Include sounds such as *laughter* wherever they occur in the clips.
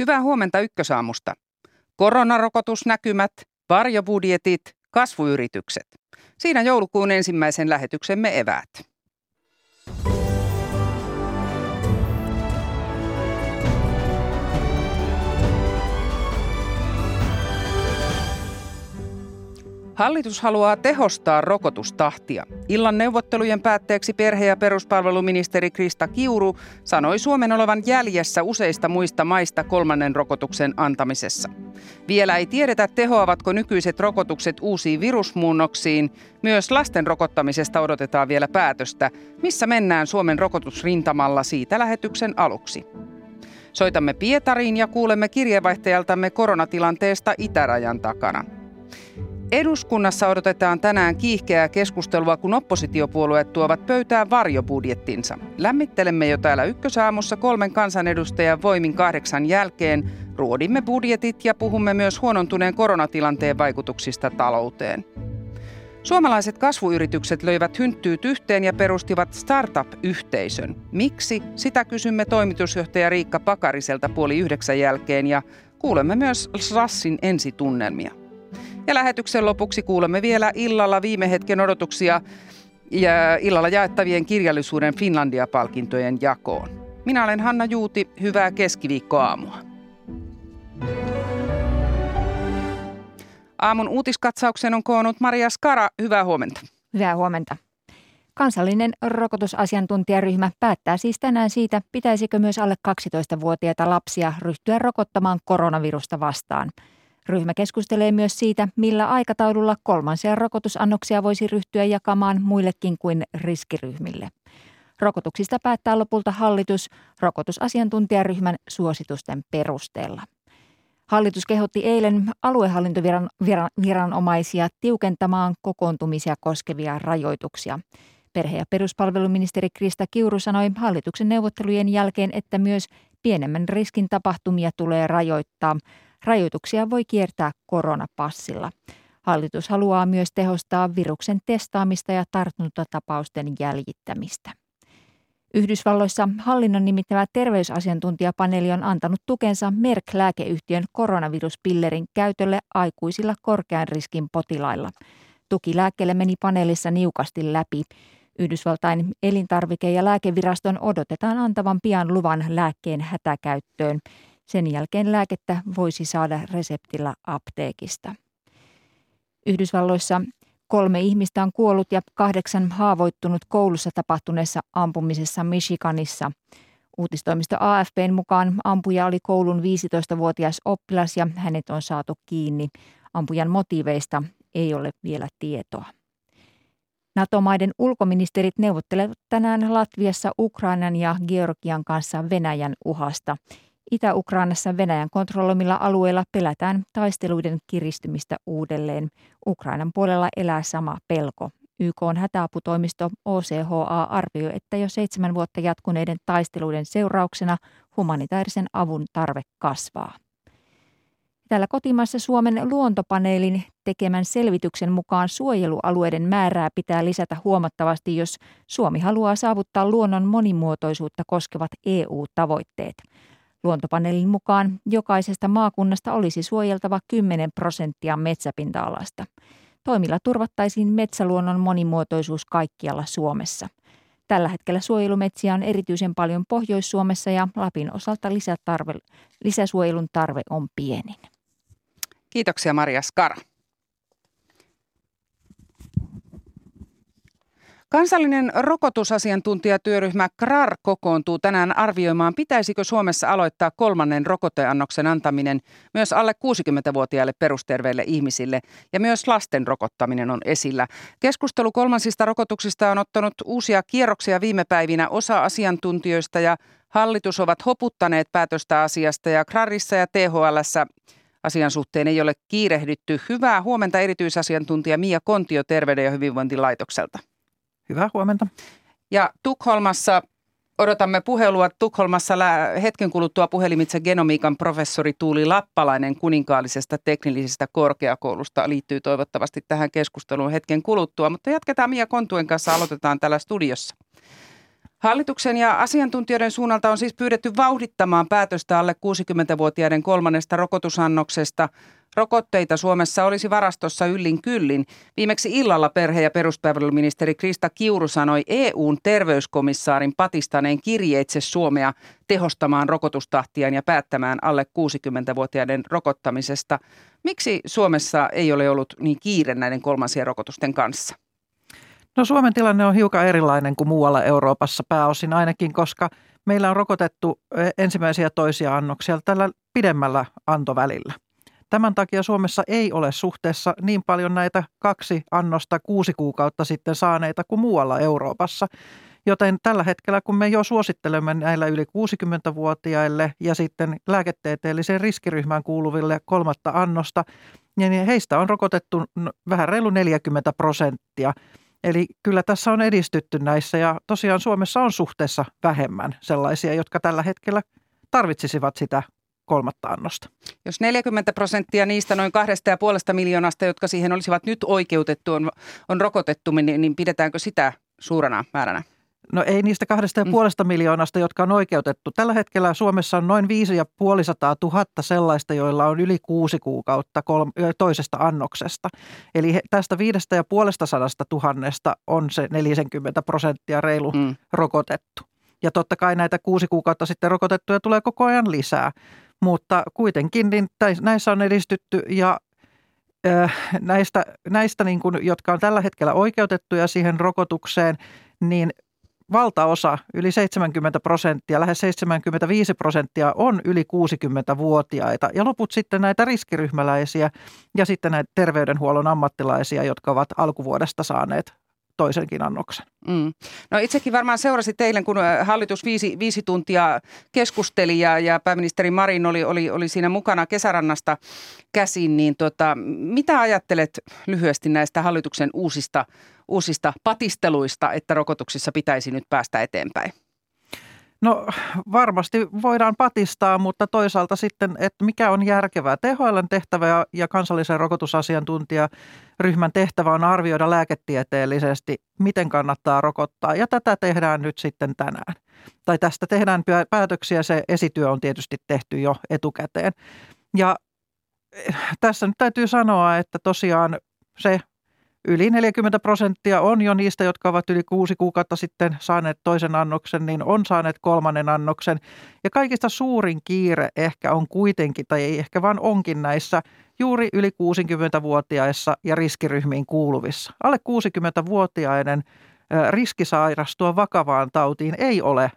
Hyvää huomenta ykkösaamusta. Koronarokotusnäkymät, varjobudjetit, kasvuyritykset. Siinä joulukuun ensimmäisen lähetyksemme eväät. Hallitus haluaa tehostaa rokotustahtia. Illan neuvottelujen päätteeksi perhe- ja peruspalveluministeri Krista Kiuru sanoi Suomen olevan jäljessä useista muista maista kolmannen rokotuksen antamisessa. Vielä ei tiedetä, tehoavatko nykyiset rokotukset uusiin virusmuunnoksiin. Myös lasten rokottamisesta odotetaan vielä päätöstä. Missä mennään Suomen rokotusrintamalla siitä lähetyksen aluksi? Soitamme Pietariin ja kuulemme kirjeenvaihtajaltamme koronatilanteesta itärajan takana. Eduskunnassa odotetaan tänään kiihkeää keskustelua, kun oppositiopuolueet tuovat pöytään varjobudjettinsa. Lämmittelemme jo täällä ykkösaamussa kolmen kansanedustajan voimin kahdeksan jälkeen. Ruodimme budjetit ja puhumme myös huonontuneen koronatilanteen vaikutuksista talouteen. Suomalaiset kasvuyritykset löivät hynttyyt yhteen ja perustivat startup-yhteisön. Miksi? Sitä kysymme toimitusjohtaja Riikka Pakariselta puoli yhdeksän jälkeen ja kuulemme myös Srassin ensitunnelmia. Ja lähetyksen lopuksi kuulemme vielä illalla viime hetken odotuksia ja illalla jaettavien kirjallisuuden Finlandia-palkintojen jakoon. Minä olen Hanna Juuti, hyvää keskiviikkoaamua. Aamun uutiskatsauksen on koonnut Maria Skara. Hyvää huomenta. Hyvää huomenta. Kansallinen rokotusasiantuntijaryhmä päättää siis tänään siitä, pitäisikö myös alle 12-vuotiaita lapsia ryhtyä rokottamaan koronavirusta vastaan – Ryhmä keskustelee myös siitä, millä aikataululla kolmansia rokotusannoksia voisi ryhtyä jakamaan muillekin kuin riskiryhmille. Rokotuksista päättää lopulta hallitus rokotusasiantuntijaryhmän suositusten perusteella. Hallitus kehotti eilen aluehallintoviranomaisia tiukentamaan kokoontumisia koskevia rajoituksia. Perhe- ja peruspalveluministeri Krista Kiuru sanoi hallituksen neuvottelujen jälkeen, että myös pienemmän riskin tapahtumia tulee rajoittaa – Rajoituksia voi kiertää koronapassilla. Hallitus haluaa myös tehostaa viruksen testaamista ja tartuntatapausten jäljittämistä. Yhdysvalloissa hallinnon nimittävä terveysasiantuntijapaneeli on antanut tukensa Merck-lääkeyhtiön koronaviruspillerin käytölle aikuisilla korkean riskin potilailla. Tuki lääkkeelle meni paneelissa niukasti läpi. Yhdysvaltain elintarvike- ja lääkeviraston odotetaan antavan pian luvan lääkkeen hätäkäyttöön. Sen jälkeen lääkettä voisi saada reseptillä apteekista. Yhdysvalloissa kolme ihmistä on kuollut ja kahdeksan haavoittunut koulussa tapahtuneessa ampumisessa Michiganissa. Uutistoimisto AFPn mukaan ampuja oli koulun 15-vuotias oppilas ja hänet on saatu kiinni. Ampujan motiiveista ei ole vielä tietoa. NATO-maiden ulkoministerit neuvottelevat tänään Latviassa Ukrainan ja Georgian kanssa Venäjän uhasta – Itä-Ukrainassa Venäjän kontrolloimilla alueilla pelätään taisteluiden kiristymistä uudelleen. Ukrainan puolella elää sama pelko. YK on hätäaputoimisto OCHA arvioi, että jo seitsemän vuotta jatkuneiden taisteluiden seurauksena humanitaarisen avun tarve kasvaa. Täällä kotimaassa Suomen luontopaneelin tekemän selvityksen mukaan suojelualueiden määrää pitää lisätä huomattavasti, jos Suomi haluaa saavuttaa luonnon monimuotoisuutta koskevat EU-tavoitteet. Luontopaneelin mukaan jokaisesta maakunnasta olisi suojeltava 10 prosenttia metsäpinta-alasta. Toimilla turvattaisiin metsäluonnon monimuotoisuus kaikkialla Suomessa. Tällä hetkellä suojelumetsiä on erityisen paljon Pohjois-Suomessa ja Lapin osalta lisätarve, lisäsuojelun tarve on pienin. Kiitoksia Maria Skara. Kansallinen rokotusasiantuntijatyöryhmä KRAR kokoontuu tänään arvioimaan, pitäisikö Suomessa aloittaa kolmannen rokoteannoksen antaminen myös alle 60-vuotiaille perusterveille ihmisille ja myös lasten rokottaminen on esillä. Keskustelu kolmansista rokotuksista on ottanut uusia kierroksia viime päivinä. Osa asiantuntijoista ja hallitus ovat hoputtaneet päätöstä asiasta ja KRARissa ja THLssä asian suhteen ei ole kiirehditty. Hyvää huomenta erityisasiantuntija Mia Kontio Terveyden ja hyvinvointilaitokselta. Hyvää huomenta. Ja Tukholmassa odotamme puhelua. Tukholmassa hetken kuluttua puhelimitse genomiikan professori Tuuli Lappalainen kuninkaallisesta teknillisestä korkeakoulusta liittyy toivottavasti tähän keskusteluun hetken kuluttua. Mutta jatketaan Mia Kontuen kanssa, aloitetaan täällä studiossa. Hallituksen ja asiantuntijoiden suunnalta on siis pyydetty vauhdittamaan päätöstä alle 60-vuotiaiden kolmannesta rokotusannoksesta. Rokotteita Suomessa olisi varastossa yllin kyllin. Viimeksi illalla perhe- ja peruspalveluministeri Krista Kiuru sanoi EUn terveyskomissaarin patistaneen kirjeitse Suomea tehostamaan rokotustahtiaan ja päättämään alle 60-vuotiaiden rokottamisesta. Miksi Suomessa ei ole ollut niin kiire näiden kolmansien rokotusten kanssa? No Suomen tilanne on hiukan erilainen kuin muualla Euroopassa pääosin ainakin, koska meillä on rokotettu ensimmäisiä toisia annoksia tällä pidemmällä antovälillä. Tämän takia Suomessa ei ole suhteessa niin paljon näitä kaksi annosta kuusi kuukautta sitten saaneita kuin muualla Euroopassa. Joten tällä hetkellä, kun me jo suosittelemme näillä yli 60-vuotiaille ja sitten lääketieteelliseen riskiryhmään kuuluville kolmatta annosta, niin heistä on rokotettu vähän reilu 40 prosenttia. Eli kyllä tässä on edistytty näissä ja tosiaan Suomessa on suhteessa vähemmän sellaisia, jotka tällä hetkellä tarvitsisivat sitä kolmatta annosta. Jos 40 prosenttia niistä noin kahdesta ja puolesta miljoonasta, jotka siihen olisivat nyt oikeutettu, on, on rokotettu, niin, niin pidetäänkö sitä suurena määränä? No ei niistä kahdesta ja mm. puolesta miljoonasta, jotka on oikeutettu. Tällä hetkellä Suomessa on noin viisi ja puolisataa tuhatta sellaista, joilla on yli kuusi kuukautta toisesta annoksesta. Eli tästä viidestä ja puolesta sadasta tuhannesta on se 40 prosenttia reilu mm. rokotettu. Ja totta kai näitä kuusi kuukautta sitten rokotettuja tulee koko ajan lisää. Mutta kuitenkin niin näissä on edistytty ja näistä, näistä niin kuin, jotka on tällä hetkellä oikeutettuja siihen rokotukseen, niin valtaosa, yli 70 prosenttia, lähes 75 prosenttia on yli 60-vuotiaita ja loput sitten näitä riskiryhmäläisiä ja sitten näitä terveydenhuollon ammattilaisia, jotka ovat alkuvuodesta saaneet toisenkin annoksen. Mm. No itsekin varmaan seurasi teille, kun hallitus viisi, viisi tuntia keskusteli ja, ja pääministeri Marin oli, oli, oli siinä mukana kesärannasta käsin, niin tota, mitä ajattelet lyhyesti näistä hallituksen uusista, uusista patisteluista, että rokotuksissa pitäisi nyt päästä eteenpäin? No varmasti voidaan patistaa, mutta toisaalta sitten, että mikä on järkevää. THLn tehtävä ja kansallisen rokotusasiantuntijaryhmän tehtävä on arvioida lääketieteellisesti, miten kannattaa rokottaa. Ja tätä tehdään nyt sitten tänään. Tai tästä tehdään päätöksiä, se esityö on tietysti tehty jo etukäteen. Ja eh, tässä nyt täytyy sanoa, että tosiaan se yli 40 prosenttia on jo niistä, jotka ovat yli kuusi kuukautta sitten saaneet toisen annoksen, niin on saaneet kolmannen annoksen. Ja kaikista suurin kiire ehkä on kuitenkin, tai ei ehkä vaan onkin näissä juuri yli 60-vuotiaissa ja riskiryhmiin kuuluvissa. Alle 60-vuotiaiden riski sairastua vakavaan tautiin ei ole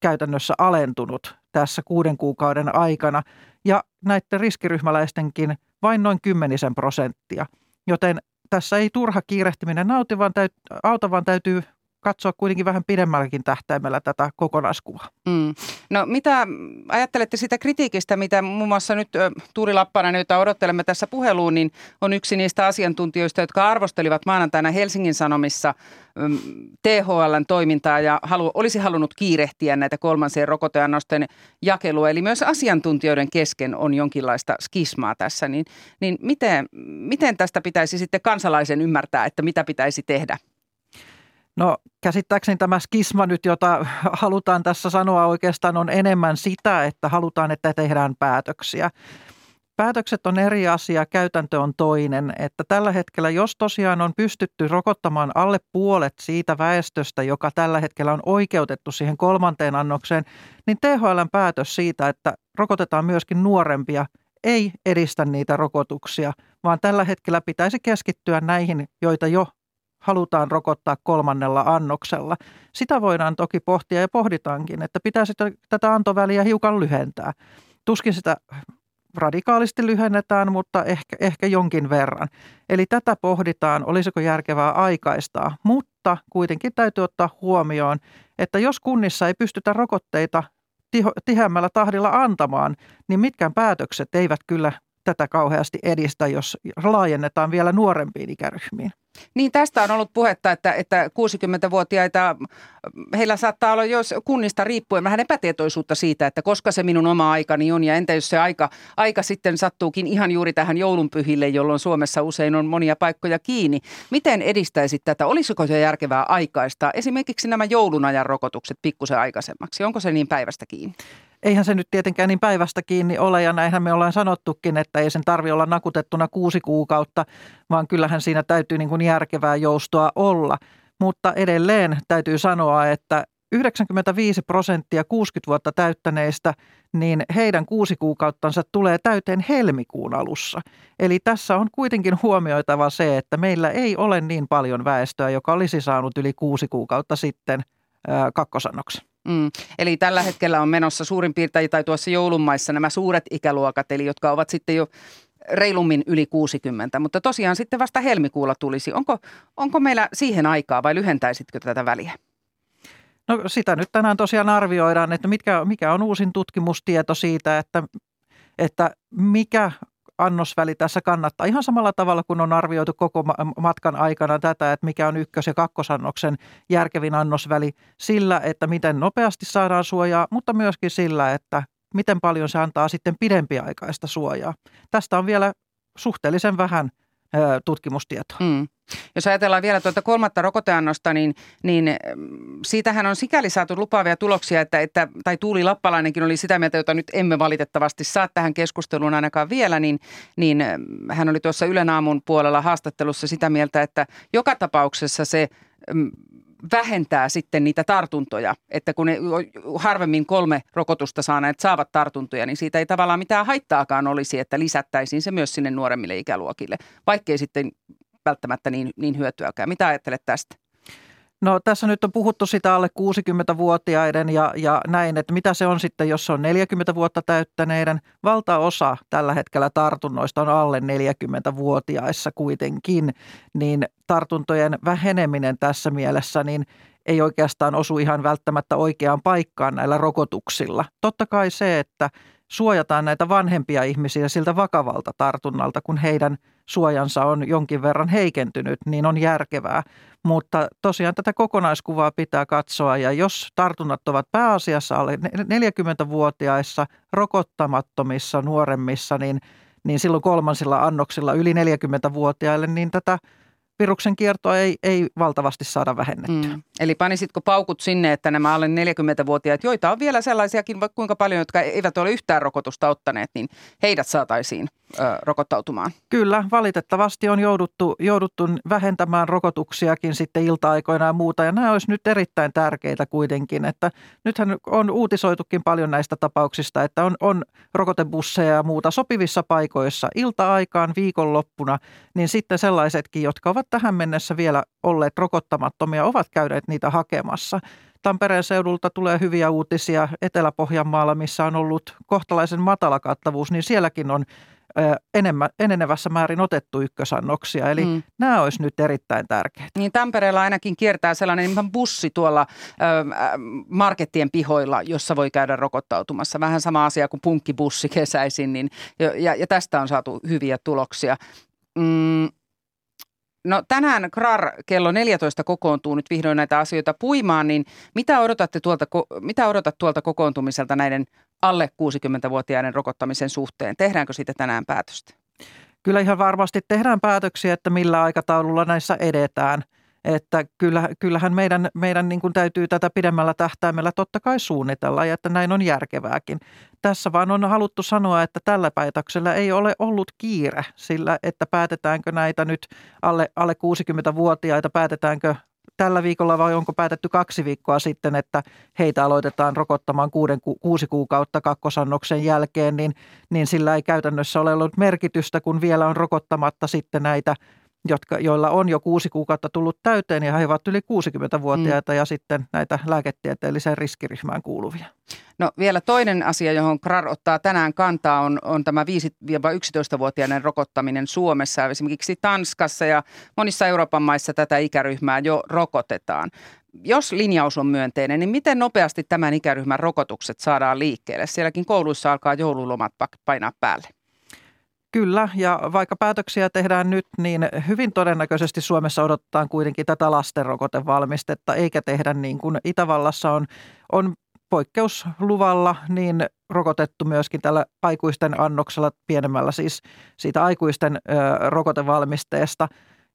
käytännössä alentunut tässä kuuden kuukauden aikana ja näiden riskiryhmäläistenkin vain noin kymmenisen prosenttia. Joten tässä ei turha kiirehtiminen nauti, vaan täyt, auta, vaan täytyy katsoa kuitenkin vähän pidemmälläkin tähtäimellä tätä kokonaiskuvaa. Mm. No mitä ajattelette sitä kritiikistä, mitä muun muassa nyt Tuuri Lappanen, jota odottelemme tässä puheluun, niin on yksi niistä asiantuntijoista, jotka arvostelivat maanantaina Helsingin Sanomissa THLn toimintaa ja halu, olisi halunnut kiirehtiä näitä kolmansien rokoteannosten jakelua. Eli myös asiantuntijoiden kesken on jonkinlaista skismaa tässä. Niin, niin miten, miten tästä pitäisi sitten kansalaisen ymmärtää, että mitä pitäisi tehdä? No käsittääkseni tämä skisma nyt, jota halutaan tässä sanoa oikeastaan on enemmän sitä, että halutaan, että tehdään päätöksiä. Päätökset on eri asia, käytäntö on toinen. Että tällä hetkellä, jos tosiaan on pystytty rokottamaan alle puolet siitä väestöstä, joka tällä hetkellä on oikeutettu siihen kolmanteen annokseen, niin THLn päätös siitä, että rokotetaan myöskin nuorempia, ei edistä niitä rokotuksia, vaan tällä hetkellä pitäisi keskittyä näihin, joita jo halutaan rokottaa kolmannella annoksella. Sitä voidaan toki pohtia ja pohditaankin, että pitäisi tätä antoväliä hiukan lyhentää. Tuskin sitä radikaalisti lyhennetään, mutta ehkä, ehkä jonkin verran. Eli tätä pohditaan, olisiko järkevää aikaistaa, mutta kuitenkin täytyy ottaa huomioon, että jos kunnissa ei pystytä rokotteita tiheämmällä tahdilla antamaan, niin mitkään päätökset eivät kyllä tätä kauheasti edistä, jos laajennetaan vielä nuorempiin ikäryhmiin. Niin tästä on ollut puhetta, että, että 60-vuotiaita, heillä saattaa olla jos kunnista riippuen vähän epätietoisuutta siitä, että koska se minun oma aikani on ja entä jos se aika, aika sitten sattuukin ihan juuri tähän joulunpyhille, jolloin Suomessa usein on monia paikkoja kiinni. Miten edistäisit tätä? Olisiko se järkevää aikaista esimerkiksi nämä joulunajan rokotukset pikkusen aikaisemmaksi? Onko se niin päivästä kiinni? Eihän se nyt tietenkään niin päivästä kiinni ole ja näinhän me ollaan sanottukin, että ei sen tarvi olla nakutettuna kuusi kuukautta, vaan kyllähän siinä täytyy niin kuin järkevää joustoa olla. Mutta edelleen täytyy sanoa, että 95 prosenttia 60 vuotta täyttäneistä, niin heidän kuusi kuukauttansa tulee täyteen helmikuun alussa. Eli tässä on kuitenkin huomioitava se, että meillä ei ole niin paljon väestöä, joka olisi saanut yli kuusi kuukautta sitten kakkosannoksen. Mm. Eli tällä hetkellä on menossa suurin piirtein, tai tuossa joulumaissa nämä suuret ikäluokat, eli jotka ovat sitten jo reilummin yli 60, mutta tosiaan sitten vasta helmikuulla tulisi. Onko, onko meillä siihen aikaa vai lyhentäisitkö tätä väliä? No sitä nyt tänään tosiaan arvioidaan, että mitkä, mikä on uusin tutkimustieto siitä, että, että mikä annosväli tässä kannattaa. Ihan samalla tavalla kuin on arvioitu koko matkan aikana tätä, että mikä on ykkös- ja kakkosannoksen järkevin annosväli sillä, että miten nopeasti saadaan suojaa, mutta myöskin sillä, että miten paljon se antaa sitten pidempiaikaista suojaa. Tästä on vielä suhteellisen vähän tutkimustietoa. Mm. Jos ajatellaan vielä tuota kolmatta rokoteannosta, niin, niin mm, siitähän on sikäli saatu lupaavia tuloksia, että, että, tai Tuuli Lappalainenkin oli sitä mieltä, jota nyt emme valitettavasti saa tähän keskusteluun ainakaan vielä, niin, niin mm, hän oli tuossa Ylen aamun puolella haastattelussa sitä mieltä, että joka tapauksessa se mm, vähentää sitten niitä tartuntoja, että kun ne harvemmin kolme rokotusta saaneet saavat tartuntoja, niin siitä ei tavallaan mitään haittaakaan olisi, että lisättäisiin se myös sinne nuoremmille ikäluokille, vaikkei sitten välttämättä niin, niin hyötyäkään. Mitä ajattelet tästä? No tässä nyt on puhuttu sitä alle 60-vuotiaiden ja, ja näin, että mitä se on sitten, jos se on 40 vuotta täyttäneiden. Valtaosa tällä hetkellä tartunnoista on alle 40-vuotiaissa kuitenkin, niin tartuntojen väheneminen tässä mielessä niin ei oikeastaan osu ihan välttämättä oikeaan paikkaan näillä rokotuksilla. Totta kai se, että suojataan näitä vanhempia ihmisiä siltä vakavalta tartunnalta, kun heidän suojansa on jonkin verran heikentynyt, niin on järkevää. Mutta tosiaan tätä kokonaiskuvaa pitää katsoa ja jos tartunnat ovat pääasiassa alle 40-vuotiaissa, rokottamattomissa, nuoremmissa, niin, niin silloin kolmansilla annoksilla yli 40-vuotiaille, niin tätä viruksen kiertoa ei, ei valtavasti saada vähennettyä. Mm. Eli panisitko paukut sinne, että nämä alle 40-vuotiaat, joita on vielä sellaisiakin, vaikka kuinka paljon, jotka eivät ole yhtään rokotusta ottaneet, niin heidät saataisiin ö, rokottautumaan? Kyllä, valitettavasti on jouduttu, jouduttu vähentämään rokotuksiakin sitten ilta-aikoina ja muuta. Ja nämä olisi nyt erittäin tärkeitä kuitenkin, että nythän on uutisoitukin paljon näistä tapauksista, että on, on rokotebusseja ja muuta sopivissa paikoissa ilta-aikaan, viikonloppuna, niin sitten sellaisetkin, jotka ovat tähän mennessä vielä olleet rokottamattomia, ovat käyneet niitä hakemassa. Tampereen seudulta tulee hyviä uutisia Etelä-Pohjanmaalla, missä on ollut kohtalaisen matala kattavuus, niin sielläkin on enemmän, enenevässä määrin otettu ykkösannoksia. Eli mm. nämä olisi nyt erittäin tärkeitä. Niin Tampereella ainakin kiertää sellainen bussi tuolla ö, markettien pihoilla, jossa voi käydä rokottautumassa. Vähän sama asia kuin punkkibussi kesäisin, niin, ja, ja tästä on saatu hyviä tuloksia. Mm, No tänään KRAR kello 14 kokoontuu nyt vihdoin näitä asioita puimaan, niin mitä, odotatte tuolta, mitä odotat tuolta kokoontumiselta näiden alle 60-vuotiaiden rokottamisen suhteen? Tehdäänkö siitä tänään päätöstä? Kyllä ihan varmasti tehdään päätöksiä, että millä aikataululla näissä edetään – että kyllähän meidän, meidän niin kuin täytyy tätä pidemmällä tähtäimellä totta kai suunnitella ja että näin on järkevääkin. Tässä vaan on haluttu sanoa, että tällä päätöksellä ei ole ollut kiire sillä, että päätetäänkö näitä nyt alle, alle 60-vuotiaita, päätetäänkö tällä viikolla vai onko päätetty kaksi viikkoa sitten, että heitä aloitetaan rokottamaan kuuden, kuusi kuukautta kakkosannoksen jälkeen, niin, niin sillä ei käytännössä ole ollut merkitystä, kun vielä on rokottamatta sitten näitä jotka, joilla on jo kuusi kuukautta tullut täyteen ja he ovat yli 60-vuotiaita mm. ja sitten näitä lääketieteelliseen riskiryhmään kuuluvia. No vielä toinen asia, johon KRAR ottaa tänään kantaa, on, on tämä 5-11-vuotiaiden rokottaminen Suomessa. Esimerkiksi Tanskassa ja monissa Euroopan maissa tätä ikäryhmää jo rokotetaan. Jos linjaus on myönteinen, niin miten nopeasti tämän ikäryhmän rokotukset saadaan liikkeelle? Sielläkin kouluissa alkaa joululomat painaa päälle. Kyllä, ja vaikka päätöksiä tehdään nyt, niin hyvin todennäköisesti Suomessa odotetaan kuitenkin tätä lastenrokotevalmistetta, eikä tehdä niin kuin Itävallassa on, on poikkeusluvalla niin rokotettu myöskin tällä aikuisten annoksella pienemmällä siis siitä aikuisten ö, rokotevalmisteesta.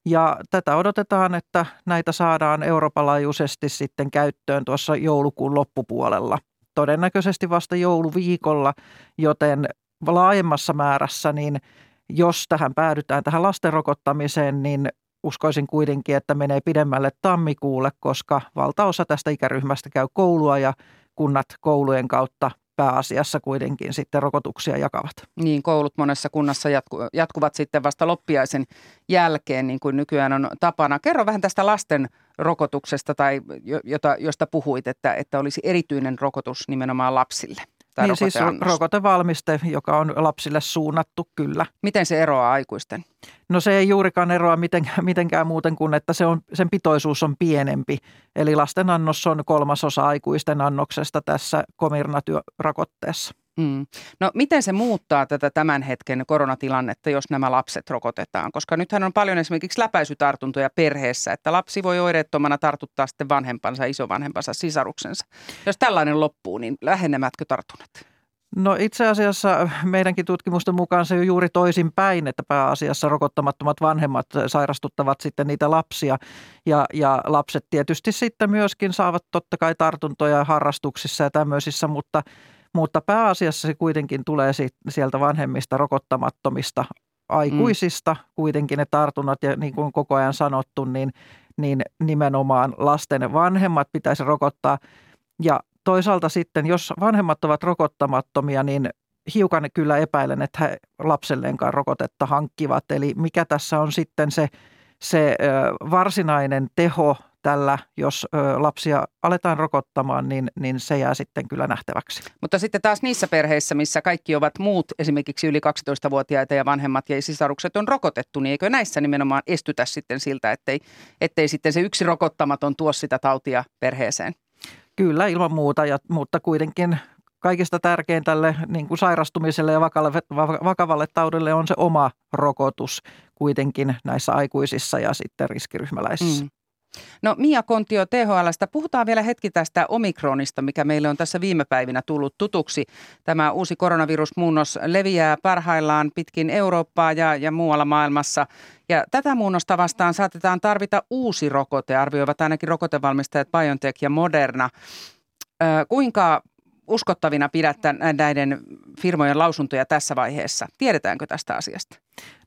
Ja tätä odotetaan, että näitä saadaan Euroopan laajuisesti sitten käyttöön tuossa joulukuun loppupuolella. Todennäköisesti vasta jouluviikolla, joten laajemmassa määrässä, niin jos tähän päädytään tähän lasten rokottamiseen, niin uskoisin kuitenkin, että menee pidemmälle tammikuulle, koska valtaosa tästä ikäryhmästä käy koulua ja kunnat koulujen kautta pääasiassa kuitenkin sitten rokotuksia jakavat. Niin, koulut monessa kunnassa jatku, jatkuvat sitten vasta loppiaisen jälkeen, niin kuin nykyään on tapana. Kerro vähän tästä lasten rokotuksesta, tai jota, josta puhuit, että, että olisi erityinen rokotus nimenomaan lapsille. Tai niin siis rokotevalmiste, joka on lapsille suunnattu, kyllä. Miten se eroaa aikuisten? No se ei juurikaan eroa mitenkään, mitenkään muuten kuin, että se on, sen pitoisuus on pienempi. Eli lasten annos on kolmasosa aikuisten annoksesta tässä komirnatyörokotteessa. Mm. No miten se muuttaa tätä tämän hetken koronatilannetta, jos nämä lapset rokotetaan? Koska nythän on paljon esimerkiksi läpäisytartuntoja perheessä, että lapsi voi oireettomana tartuttaa sitten vanhempansa, isovanhempansa, sisaruksensa. Jos tällainen loppuu, niin lähenemätkö tartunnat? No itse asiassa meidänkin tutkimusten mukaan se on juuri toisin päin, että pääasiassa rokottamattomat vanhemmat sairastuttavat sitten niitä lapsia ja, ja lapset tietysti sitten myöskin saavat totta kai tartuntoja harrastuksissa ja tämmöisissä, mutta mutta pääasiassa se kuitenkin tulee sieltä vanhemmista rokottamattomista aikuisista mm. kuitenkin ne tartunnat ja niin kuin koko ajan sanottu, niin, niin nimenomaan lasten vanhemmat pitäisi rokottaa. Ja toisaalta sitten, jos vanhemmat ovat rokottamattomia, niin hiukan kyllä epäilen, että he lapselleenkaan rokotetta hankkivat. Eli mikä tässä on sitten se, se varsinainen teho tällä, jos lapsia aletaan rokottamaan, niin, niin se jää sitten kyllä nähtäväksi. Mutta sitten taas niissä perheissä, missä kaikki ovat muut, esimerkiksi yli 12-vuotiaita ja vanhemmat ja sisarukset on rokotettu, niin eikö näissä nimenomaan estytä sitten siltä, ettei, ettei sitten se yksi rokottamaton tuo sitä tautia perheeseen? Kyllä, ilman muuta, ja, mutta kuitenkin kaikista tärkein tälle niin kuin sairastumiselle ja vakavalle, vakavalle taudille on se oma rokotus kuitenkin näissä aikuisissa ja sitten riskiryhmäläisissä. Mm. No Mia Kontio THLstä, puhutaan vielä hetki tästä omikronista, mikä meille on tässä viime päivinä tullut tutuksi. Tämä uusi koronavirusmuunnos leviää parhaillaan pitkin Eurooppaa ja, ja muualla maailmassa. Ja tätä muunnosta vastaan saatetaan tarvita uusi rokote, arvioivat ainakin rokotevalmistajat BioNTech ja Moderna. Kuinka uskottavina pidätte näiden firmojen lausuntoja tässä vaiheessa? Tiedetäänkö tästä asiasta?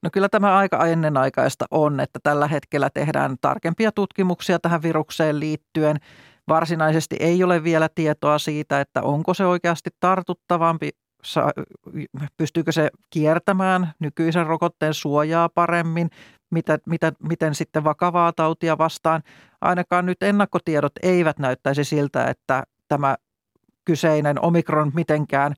No kyllä tämä aika ennenaikaista on, että tällä hetkellä tehdään tarkempia tutkimuksia tähän virukseen liittyen. Varsinaisesti ei ole vielä tietoa siitä, että onko se oikeasti tartuttavampi, pystyykö se kiertämään nykyisen rokotteen suojaa paremmin, mitä, mitä, miten sitten vakavaa tautia vastaan. Ainakaan nyt ennakkotiedot eivät näyttäisi siltä, että tämä kyseinen omikron mitenkään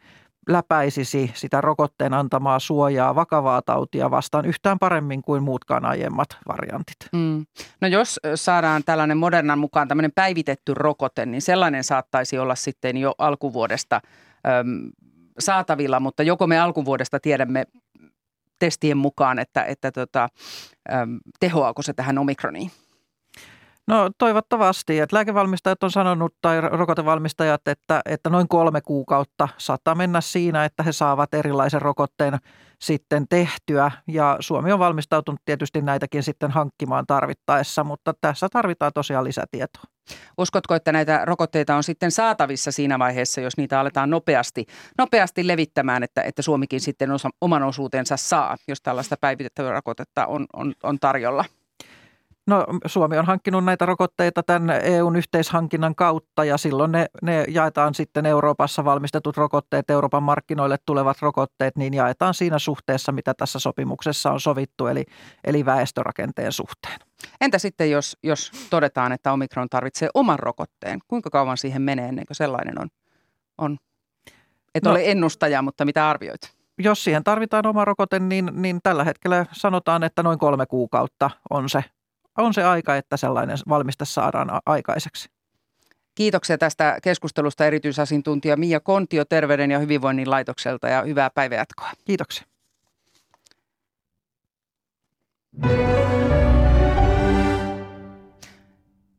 läpäisisi sitä rokotteen antamaa suojaa vakavaa tautia vastaan yhtään paremmin kuin muutkaan aiemmat variantit. Mm. No jos saadaan tällainen Modernan mukaan tämmöinen päivitetty rokote, niin sellainen saattaisi olla sitten jo alkuvuodesta äm, saatavilla, mutta joko me alkuvuodesta tiedämme testien mukaan, että, että tota, äm, tehoaako se tähän omikroniin? No toivottavasti. Että lääkevalmistajat on sanonut tai rokotevalmistajat, että, että noin kolme kuukautta saattaa mennä siinä, että he saavat erilaisen rokotteen sitten tehtyä. Ja Suomi on valmistautunut tietysti näitäkin sitten hankkimaan tarvittaessa, mutta tässä tarvitaan tosiaan lisätietoa. Uskotko, että näitä rokotteita on sitten saatavissa siinä vaiheessa, jos niitä aletaan nopeasti, nopeasti levittämään, että, että Suomikin sitten osa, oman osuutensa saa, jos tällaista päivitettävää rokotetta on, on, on tarjolla? No Suomi on hankkinut näitä rokotteita tämän EUn yhteishankinnan kautta ja silloin ne, ne jaetaan sitten Euroopassa valmistetut rokotteet, Euroopan markkinoille tulevat rokotteet, niin jaetaan siinä suhteessa, mitä tässä sopimuksessa on sovittu, eli, eli väestörakenteen suhteen. Entä sitten, jos, jos todetaan, että omikron tarvitsee oman rokotteen? Kuinka kauan siihen menee ennen kuin sellainen on? on? Et no, ole ennustaja, mutta mitä arvioit? Jos siihen tarvitaan oma rokote, niin, niin tällä hetkellä sanotaan, että noin kolme kuukautta on se on se aika, että sellainen valmiste saadaan aikaiseksi. Kiitoksia tästä keskustelusta erityisasiantuntija Mia Kontio Terveyden ja hyvinvoinnin laitokselta ja hyvää päivänjatkoa. Kiitoksia.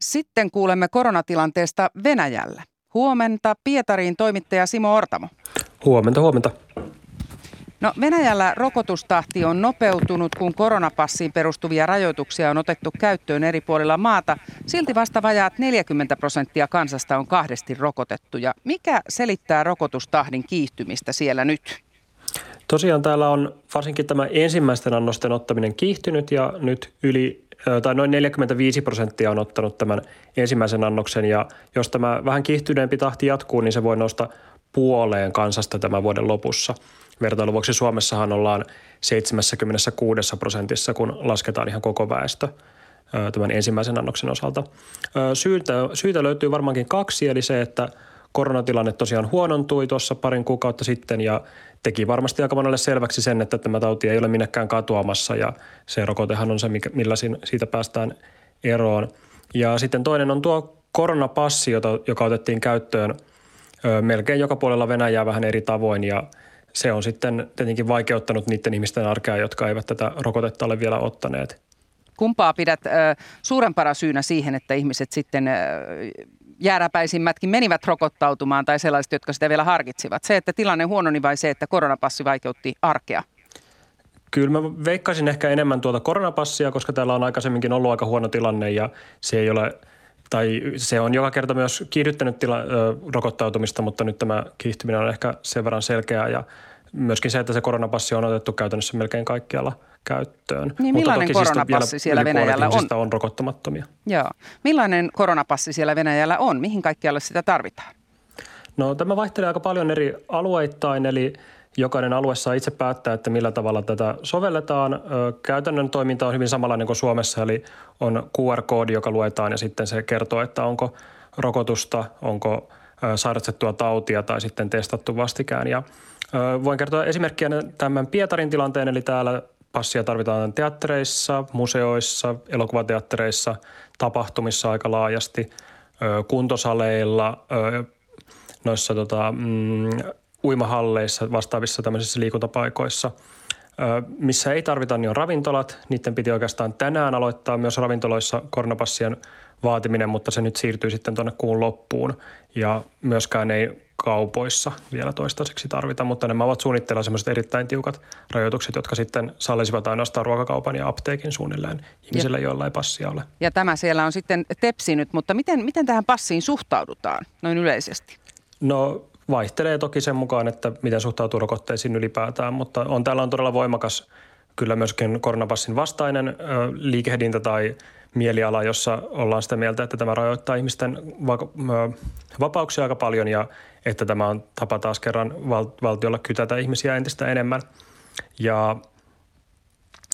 Sitten kuulemme koronatilanteesta Venäjällä. Huomenta Pietariin toimittaja Simo Ortamo. Huomenta, huomenta. No Venäjällä rokotustahti on nopeutunut, kun koronapassiin perustuvia rajoituksia on otettu käyttöön eri puolilla maata. Silti vasta vajaat 40 prosenttia kansasta on kahdesti rokotettuja. Mikä selittää rokotustahdin kiihtymistä siellä nyt? Tosiaan täällä on varsinkin tämä ensimmäisten annosten ottaminen kiihtynyt ja nyt yli tai noin 45 prosenttia on ottanut tämän ensimmäisen annoksen ja jos tämä vähän kiihtyneempi tahti jatkuu, niin se voi nousta puoleen kansasta tämän vuoden lopussa. Vertailuvuoksi Suomessahan ollaan 76 prosentissa, kun lasketaan ihan koko väestö tämän ensimmäisen annoksen osalta. Syitä, syitä löytyy varmaankin kaksi, eli se, että koronatilanne tosiaan huonontui tuossa parin kuukautta sitten ja teki varmasti aika monelle selväksi sen, että tämä tauti ei ole minnekään katoamassa ja se rokotehan on se, millä siitä päästään eroon. Ja sitten toinen on tuo koronapassi, jota, joka otettiin käyttöön melkein joka puolella Venäjää vähän eri tavoin ja se on sitten tietenkin vaikeuttanut niiden ihmisten arkea, jotka eivät tätä rokotetta ole vielä ottaneet. Kumpaa pidät ö, suurempana syynä siihen, että ihmiset sitten ö, jääräpäisimmätkin menivät rokottautumaan tai sellaiset, jotka sitä vielä harkitsivat? Se, että tilanne huononi vai se, että koronapassi vaikeutti arkea? Kyllä mä veikkaisin ehkä enemmän tuota koronapassia, koska täällä on aikaisemminkin ollut aika huono tilanne ja se ei ole tai se on joka kerta myös kiihdyttänyt tila, ö, rokottautumista, mutta nyt tämä kiihtyminen on ehkä sen verran selkeää ja myöskin se, että se koronapassi on otettu käytännössä melkein kaikkialla käyttöön. Niin millainen Mutta toki koronapassi siis siellä Venäjällä on? on rokottamattomia. Joo. Millainen koronapassi siellä Venäjällä on? Mihin kaikkialle sitä tarvitaan? No tämä vaihtelee aika paljon eri alueittain, eli jokainen alue saa itse päättää, että millä tavalla tätä sovelletaan. Käytännön toiminta on hyvin samanlainen kuin Suomessa, eli on QR-koodi, joka luetaan ja sitten se kertoo, että onko rokotusta, onko sairastettua tautia tai sitten testattu vastikään. Ja voin kertoa esimerkkiä tämän Pietarin tilanteen, eli täällä passia tarvitaan teattereissa, museoissa, elokuvateattereissa, tapahtumissa aika laajasti, kuntosaleilla, noissa tota, mm, uimahalleissa, vastaavissa tämmöisissä liikuntapaikoissa. Missä ei tarvita, niin on ravintolat. Niiden piti oikeastaan tänään aloittaa myös ravintoloissa koronapassien vaatiminen, mutta se nyt siirtyy sitten tuonne kuun loppuun. Ja myöskään ei kaupoissa vielä toistaiseksi tarvita, mutta nämä ovat suunnitteilla sellaiset erittäin tiukat rajoitukset, jotka sitten sallisivat ainoastaan ruokakaupan ja apteekin suunnilleen ihmisille, ja. joilla ei passia ole. Ja tämä siellä on sitten tepsinyt, mutta miten, miten tähän passiin suhtaudutaan noin yleisesti? No vaihtelee toki sen mukaan, että miten suhtautuu rokotteisiin ylipäätään, mutta on täällä on todella voimakas kyllä myöskin koronapassin vastainen ö, liikehdintä tai mieliala, jossa ollaan sitä mieltä, että tämä rajoittaa ihmisten va- vapauksia aika paljon ja että tämä on tapa taas kerran val- valtiolla kytätä ihmisiä entistä enemmän. Ja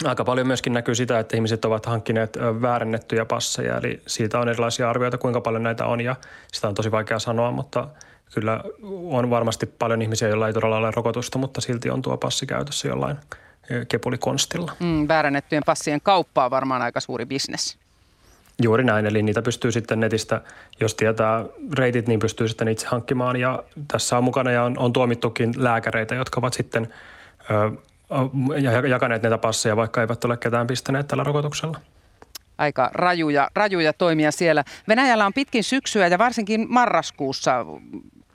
aika paljon myöskin näkyy sitä, että ihmiset ovat hankkineet väärennettyjä passeja, eli siitä on erilaisia arvioita, kuinka paljon näitä on ja sitä on tosi vaikea sanoa, mutta kyllä on varmasti paljon ihmisiä, joilla ei todella ole rokotusta, mutta silti on tuo passi käytössä jollain kepulikonstilla. Mm, väärennettyjen passien kauppa on varmaan aika suuri bisnes. Juuri näin, eli niitä pystyy sitten netistä, jos tietää reitit, niin pystyy sitten itse hankkimaan. Ja tässä on mukana ja on, on tuomittukin lääkäreitä, jotka ovat sitten ö, jakaneet näitä passeja, vaikka eivät ole ketään pistäneet tällä rokotuksella aika rajuja, rajuja toimia siellä. Venäjällä on pitkin syksyä ja varsinkin marraskuussa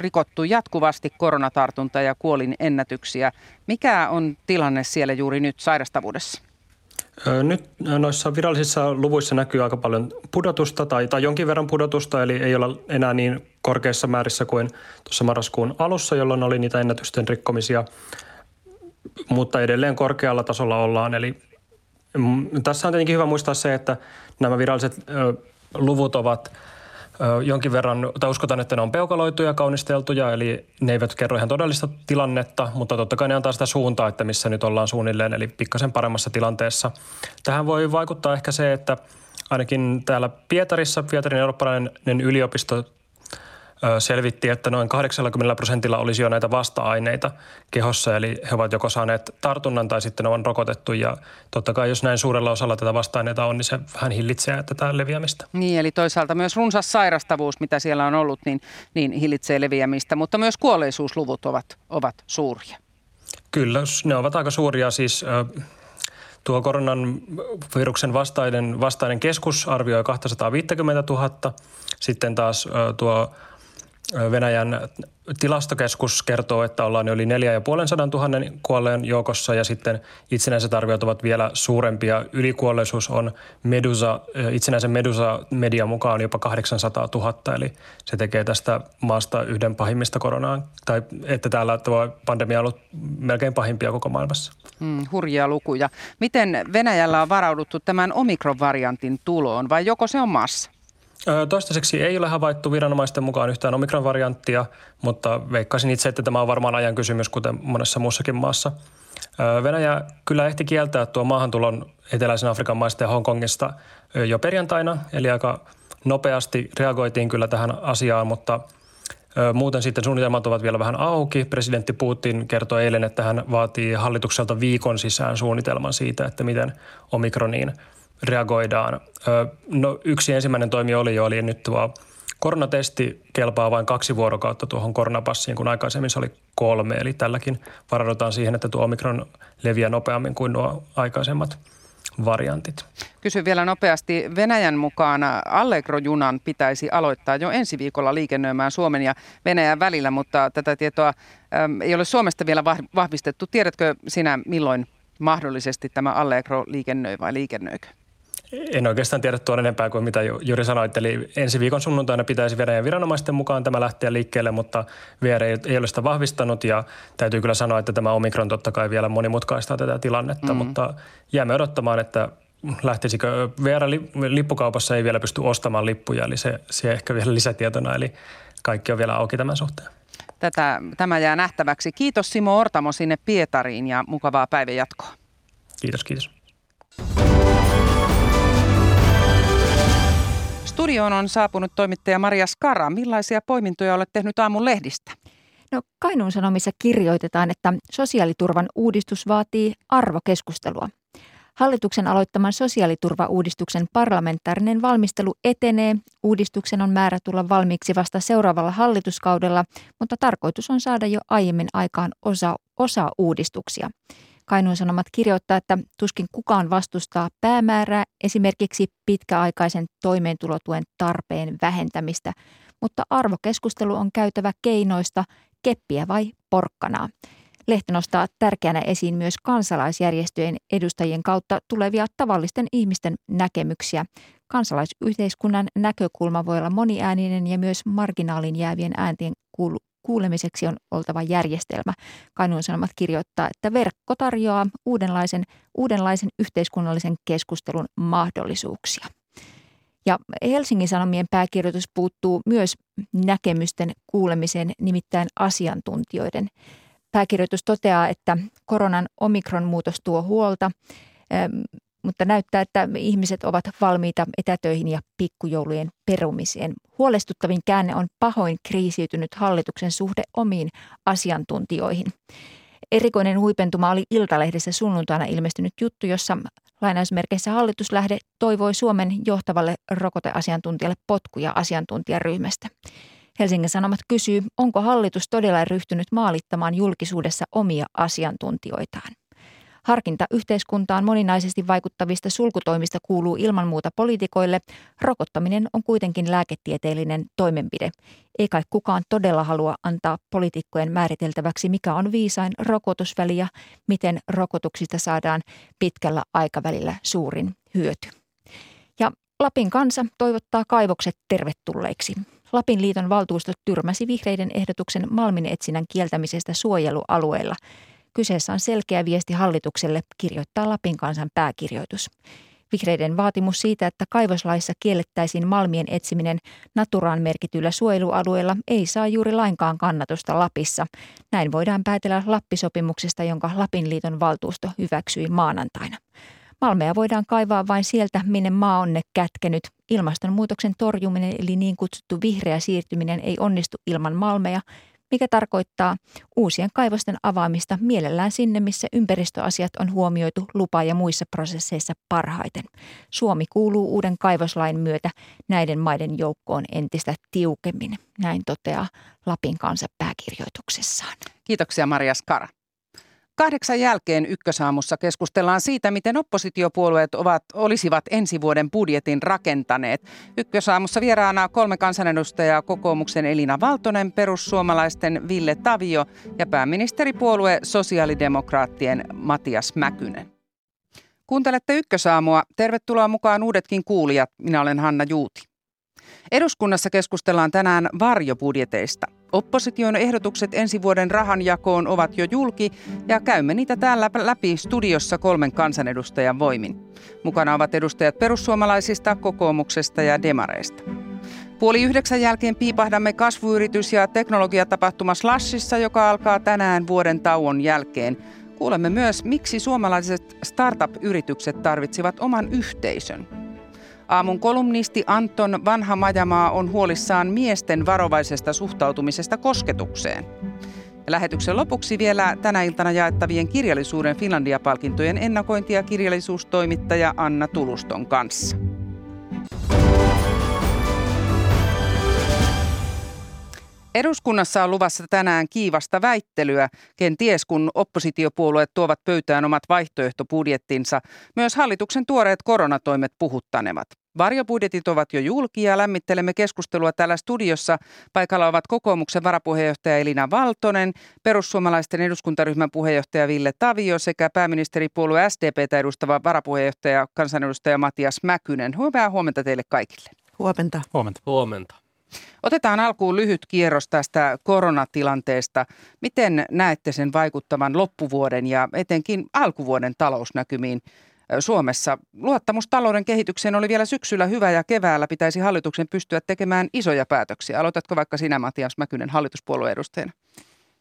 rikottu jatkuvasti koronatartunta- ja kuolin ennätyksiä. Mikä on tilanne siellä juuri nyt sairastavuudessa? Nyt noissa virallisissa luvuissa näkyy aika paljon pudotusta tai, tai jonkin verran pudotusta, eli ei olla enää niin korkeissa määrissä kuin tuossa marraskuun alussa, jolloin oli niitä ennätysten rikkomisia, mutta edelleen korkealla tasolla ollaan. Eli mm, tässä on tietenkin hyvä muistaa se, että nämä viralliset luvut ovat – jonkin verran, tai uskotaan, että ne on peukaloituja, kaunisteltuja, eli ne eivät kerro ihan todellista tilannetta, mutta totta kai ne antaa sitä suuntaa, että missä nyt ollaan suunnilleen, eli pikkasen paremmassa tilanteessa. Tähän voi vaikuttaa ehkä se, että ainakin täällä Pietarissa, Pietarin eurooppalainen yliopisto selvitti, että noin 80 prosentilla olisi jo näitä vasta-aineita kehossa, eli he ovat joko saaneet tartunnan tai sitten on rokotettu. Ja totta kai jos näin suurella osalla tätä vasta-aineita on, niin se vähän hillitsee tätä leviämistä. Niin, eli toisaalta myös runsas sairastavuus, mitä siellä on ollut, niin, niin hillitsee leviämistä, mutta myös kuolleisuusluvut ovat, ovat suuria. Kyllä, ne ovat aika suuria. Siis tuo koronan viruksen vastainen, vastainen keskus arvioi 250 000. Sitten taas tuo Venäjän tilastokeskus kertoo, että ollaan yli 4,5 tuhannen kuolleen joukossa ja sitten itsenäiset arviot ovat vielä suurempia. Ylikuolleisuus on Medusa, itsenäisen Medusa-median mukaan jopa 800 000, eli se tekee tästä maasta yhden pahimmista koronaan, tai että täällä tuo pandemia on ollut melkein pahimpia koko maailmassa. Hmm, hurjia lukuja. Miten Venäjällä on varauduttu tämän omikron-variantin tuloon vai joko se on massa? Toistaiseksi ei ole havaittu viranomaisten mukaan yhtään omikron-varianttia, mutta veikkaisin itse, että tämä on varmaan ajan kysymys, kuten monessa muussakin maassa. Venäjä kyllä ehti kieltää tuo maahantulon eteläisen Afrikan maista ja Hongkongista jo perjantaina, eli aika nopeasti reagoitiin kyllä tähän asiaan, mutta muuten sitten suunnitelmat ovat vielä vähän auki. Presidentti Putin kertoi eilen, että hän vaatii hallitukselta viikon sisään suunnitelman siitä, että miten omikroniin – reagoidaan. No, yksi ensimmäinen toimi oli jo, eli nyt tuo koronatesti kelpaa vain kaksi vuorokautta tuohon koronapassiin, kun aikaisemmin se oli kolme. Eli tälläkin varaudutaan siihen, että tuo omikron leviää nopeammin kuin nuo aikaisemmat variantit. Kysyn vielä nopeasti. Venäjän mukaan Allegro-junan pitäisi aloittaa jo ensi viikolla liikennöimään Suomen ja Venäjän välillä, mutta tätä tietoa äm, ei ole Suomesta vielä vahvistettu. Tiedätkö sinä, milloin mahdollisesti tämä Allegro liikennöi vai liikennöikö? En oikeastaan tiedä tuon enempää kuin mitä juuri sanoit. Eli ensi viikon sunnuntaina pitäisi Venäjän viranomaisten mukaan tämä lähteä liikkeelle, mutta VR ei, ei ole sitä vahvistanut ja täytyy kyllä sanoa, että tämä Omikron totta kai vielä monimutkaistaa tätä tilannetta, mm. mutta jäämme odottamaan, että lähtisikö VR-lippukaupassa ei vielä pysty ostamaan lippuja, eli se, se ehkä vielä lisätietona, eli kaikki on vielä auki tämän suhteen. Tätä, tämä jää nähtäväksi. Kiitos Simo Ortamo sinne Pietariin ja mukavaa päivänjatkoa. Kiitos, kiitos. Studioon on saapunut toimittaja Maria Skara. Millaisia poimintoja olet tehnyt aamun lehdistä? No Kainuun Sanomissa kirjoitetaan, että sosiaaliturvan uudistus vaatii arvokeskustelua. Hallituksen aloittaman sosiaaliturvauudistuksen parlamentaarinen valmistelu etenee. Uudistuksen on määrä tulla valmiiksi vasta seuraavalla hallituskaudella, mutta tarkoitus on saada jo aiemmin aikaan osa, osa uudistuksia. Kainuun Sanomat kirjoittaa, että tuskin kukaan vastustaa päämäärää, esimerkiksi pitkäaikaisen toimeentulotuen tarpeen vähentämistä, mutta arvokeskustelu on käytävä keinoista, keppiä vai porkkanaa. Lehti nostaa tärkeänä esiin myös kansalaisjärjestöjen edustajien kautta tulevia tavallisten ihmisten näkemyksiä. Kansalaisyhteiskunnan näkökulma voi olla moniääninen ja myös marginaalin jäävien ääntien kuulemiseksi on oltava järjestelmä. Kainuun Sanomat kirjoittaa, että verkko tarjoaa uudenlaisen, uudenlaisen yhteiskunnallisen keskustelun mahdollisuuksia. Ja Helsingin Sanomien pääkirjoitus puuttuu myös näkemysten kuulemiseen, nimittäin asiantuntijoiden. Pääkirjoitus toteaa, että koronan omikron muutos tuo huolta mutta näyttää, että ihmiset ovat valmiita etätöihin ja pikkujoulujen perumiseen. Huolestuttavin käänne on pahoin kriisiytynyt hallituksen suhde omiin asiantuntijoihin. Erikoinen huipentuma oli Iltalehdessä sunnuntaina ilmestynyt juttu, jossa lainausmerkeissä hallituslähde toivoi Suomen johtavalle rokoteasiantuntijalle potkuja asiantuntijaryhmästä. Helsingin Sanomat kysyy, onko hallitus todella ryhtynyt maalittamaan julkisuudessa omia asiantuntijoitaan. Harkinta yhteiskuntaan moninaisesti vaikuttavista sulkutoimista kuuluu ilman muuta poliitikoille. Rokottaminen on kuitenkin lääketieteellinen toimenpide. Ei kai kukaan todella halua antaa poliitikkojen määriteltäväksi, mikä on viisain rokotusväli ja miten rokotuksista saadaan pitkällä aikavälillä suurin hyöty. Ja Lapin kansa toivottaa kaivokset tervetulleiksi. Lapin liiton valtuusto tyrmäsi vihreiden ehdotuksen malmin etsinnän kieltämisestä suojelualueella – Kyseessä on selkeä viesti hallitukselle, kirjoittaa Lapin kansan pääkirjoitus. Vihreiden vaatimus siitä, että kaivoslaissa kiellettäisiin malmien etsiminen naturaan merkityillä suojelualueilla ei saa juuri lainkaan kannatusta Lapissa. Näin voidaan päätellä Lappisopimuksesta, jonka Lapin liiton valtuusto hyväksyi maanantaina. Malmeja voidaan kaivaa vain sieltä, minne maa on ne kätkenyt. Ilmastonmuutoksen torjuminen eli niin kutsuttu vihreä siirtyminen ei onnistu ilman malmeja, mikä tarkoittaa uusien kaivosten avaamista mielellään sinne, missä ympäristöasiat on huomioitu lupa- ja muissa prosesseissa parhaiten. Suomi kuuluu uuden kaivoslain myötä näiden maiden joukkoon entistä tiukemmin, näin toteaa Lapin kansa pääkirjoituksessaan. Kiitoksia Maria Skara. Kahdeksan jälkeen ykkösaamussa keskustellaan siitä, miten oppositiopuolueet ovat, olisivat ensi vuoden budjetin rakentaneet. Ykkösaamussa vieraana kolme kansanedustajaa kokoomuksen Elina Valtonen, perussuomalaisten Ville Tavio ja pääministeripuolue sosiaalidemokraattien Matias Mäkynen. Kuuntelette Ykkösaamua. Tervetuloa mukaan uudetkin kuulijat. Minä olen Hanna Juuti. Eduskunnassa keskustellaan tänään varjobudjeteista. Opposition ehdotukset ensi vuoden rahanjakoon ovat jo julki ja käymme niitä täällä läpi studiossa kolmen kansanedustajan voimin. Mukana ovat edustajat perussuomalaisista, kokoomuksesta ja demareista. Puoli yhdeksän jälkeen piipahdamme kasvuyritys- ja teknologiatapahtuma Slashissa, joka alkaa tänään vuoden tauon jälkeen. Kuulemme myös, miksi suomalaiset startup-yritykset tarvitsivat oman yhteisön. Aamun kolumnisti Anton Vanha Majamaa on huolissaan miesten varovaisesta suhtautumisesta kosketukseen. Lähetyksen lopuksi vielä tänä iltana jaettavien kirjallisuuden Finlandia-palkintojen ennakointi- ja kirjallisuustoimittaja Anna Tuluston kanssa. Eduskunnassa on luvassa tänään kiivasta väittelyä, kenties kun oppositiopuolueet tuovat pöytään omat vaihtoehtobudjettinsa. Myös hallituksen tuoreet koronatoimet puhuttanevat. Varjobudjetit ovat jo julki ja lämmittelemme keskustelua täällä studiossa. Paikalla ovat kokoomuksen varapuheenjohtaja Elina Valtonen, perussuomalaisten eduskuntaryhmän puheenjohtaja Ville Tavio sekä pääministeripuolue SDPtä edustava varapuheenjohtaja kansanedustaja Matias Mäkynen. Hyvää huomenta teille kaikille. Huomenta. Huomenta. Huomenta. Otetaan alkuun lyhyt kierros tästä koronatilanteesta. Miten näette sen vaikuttavan loppuvuoden ja etenkin alkuvuoden talousnäkymiin Suomessa? Luottamus talouden kehitykseen oli vielä syksyllä hyvä ja keväällä pitäisi hallituksen pystyä tekemään isoja päätöksiä. Aloitatko vaikka sinä Matias Mäkynen hallituspuolueen edustajana?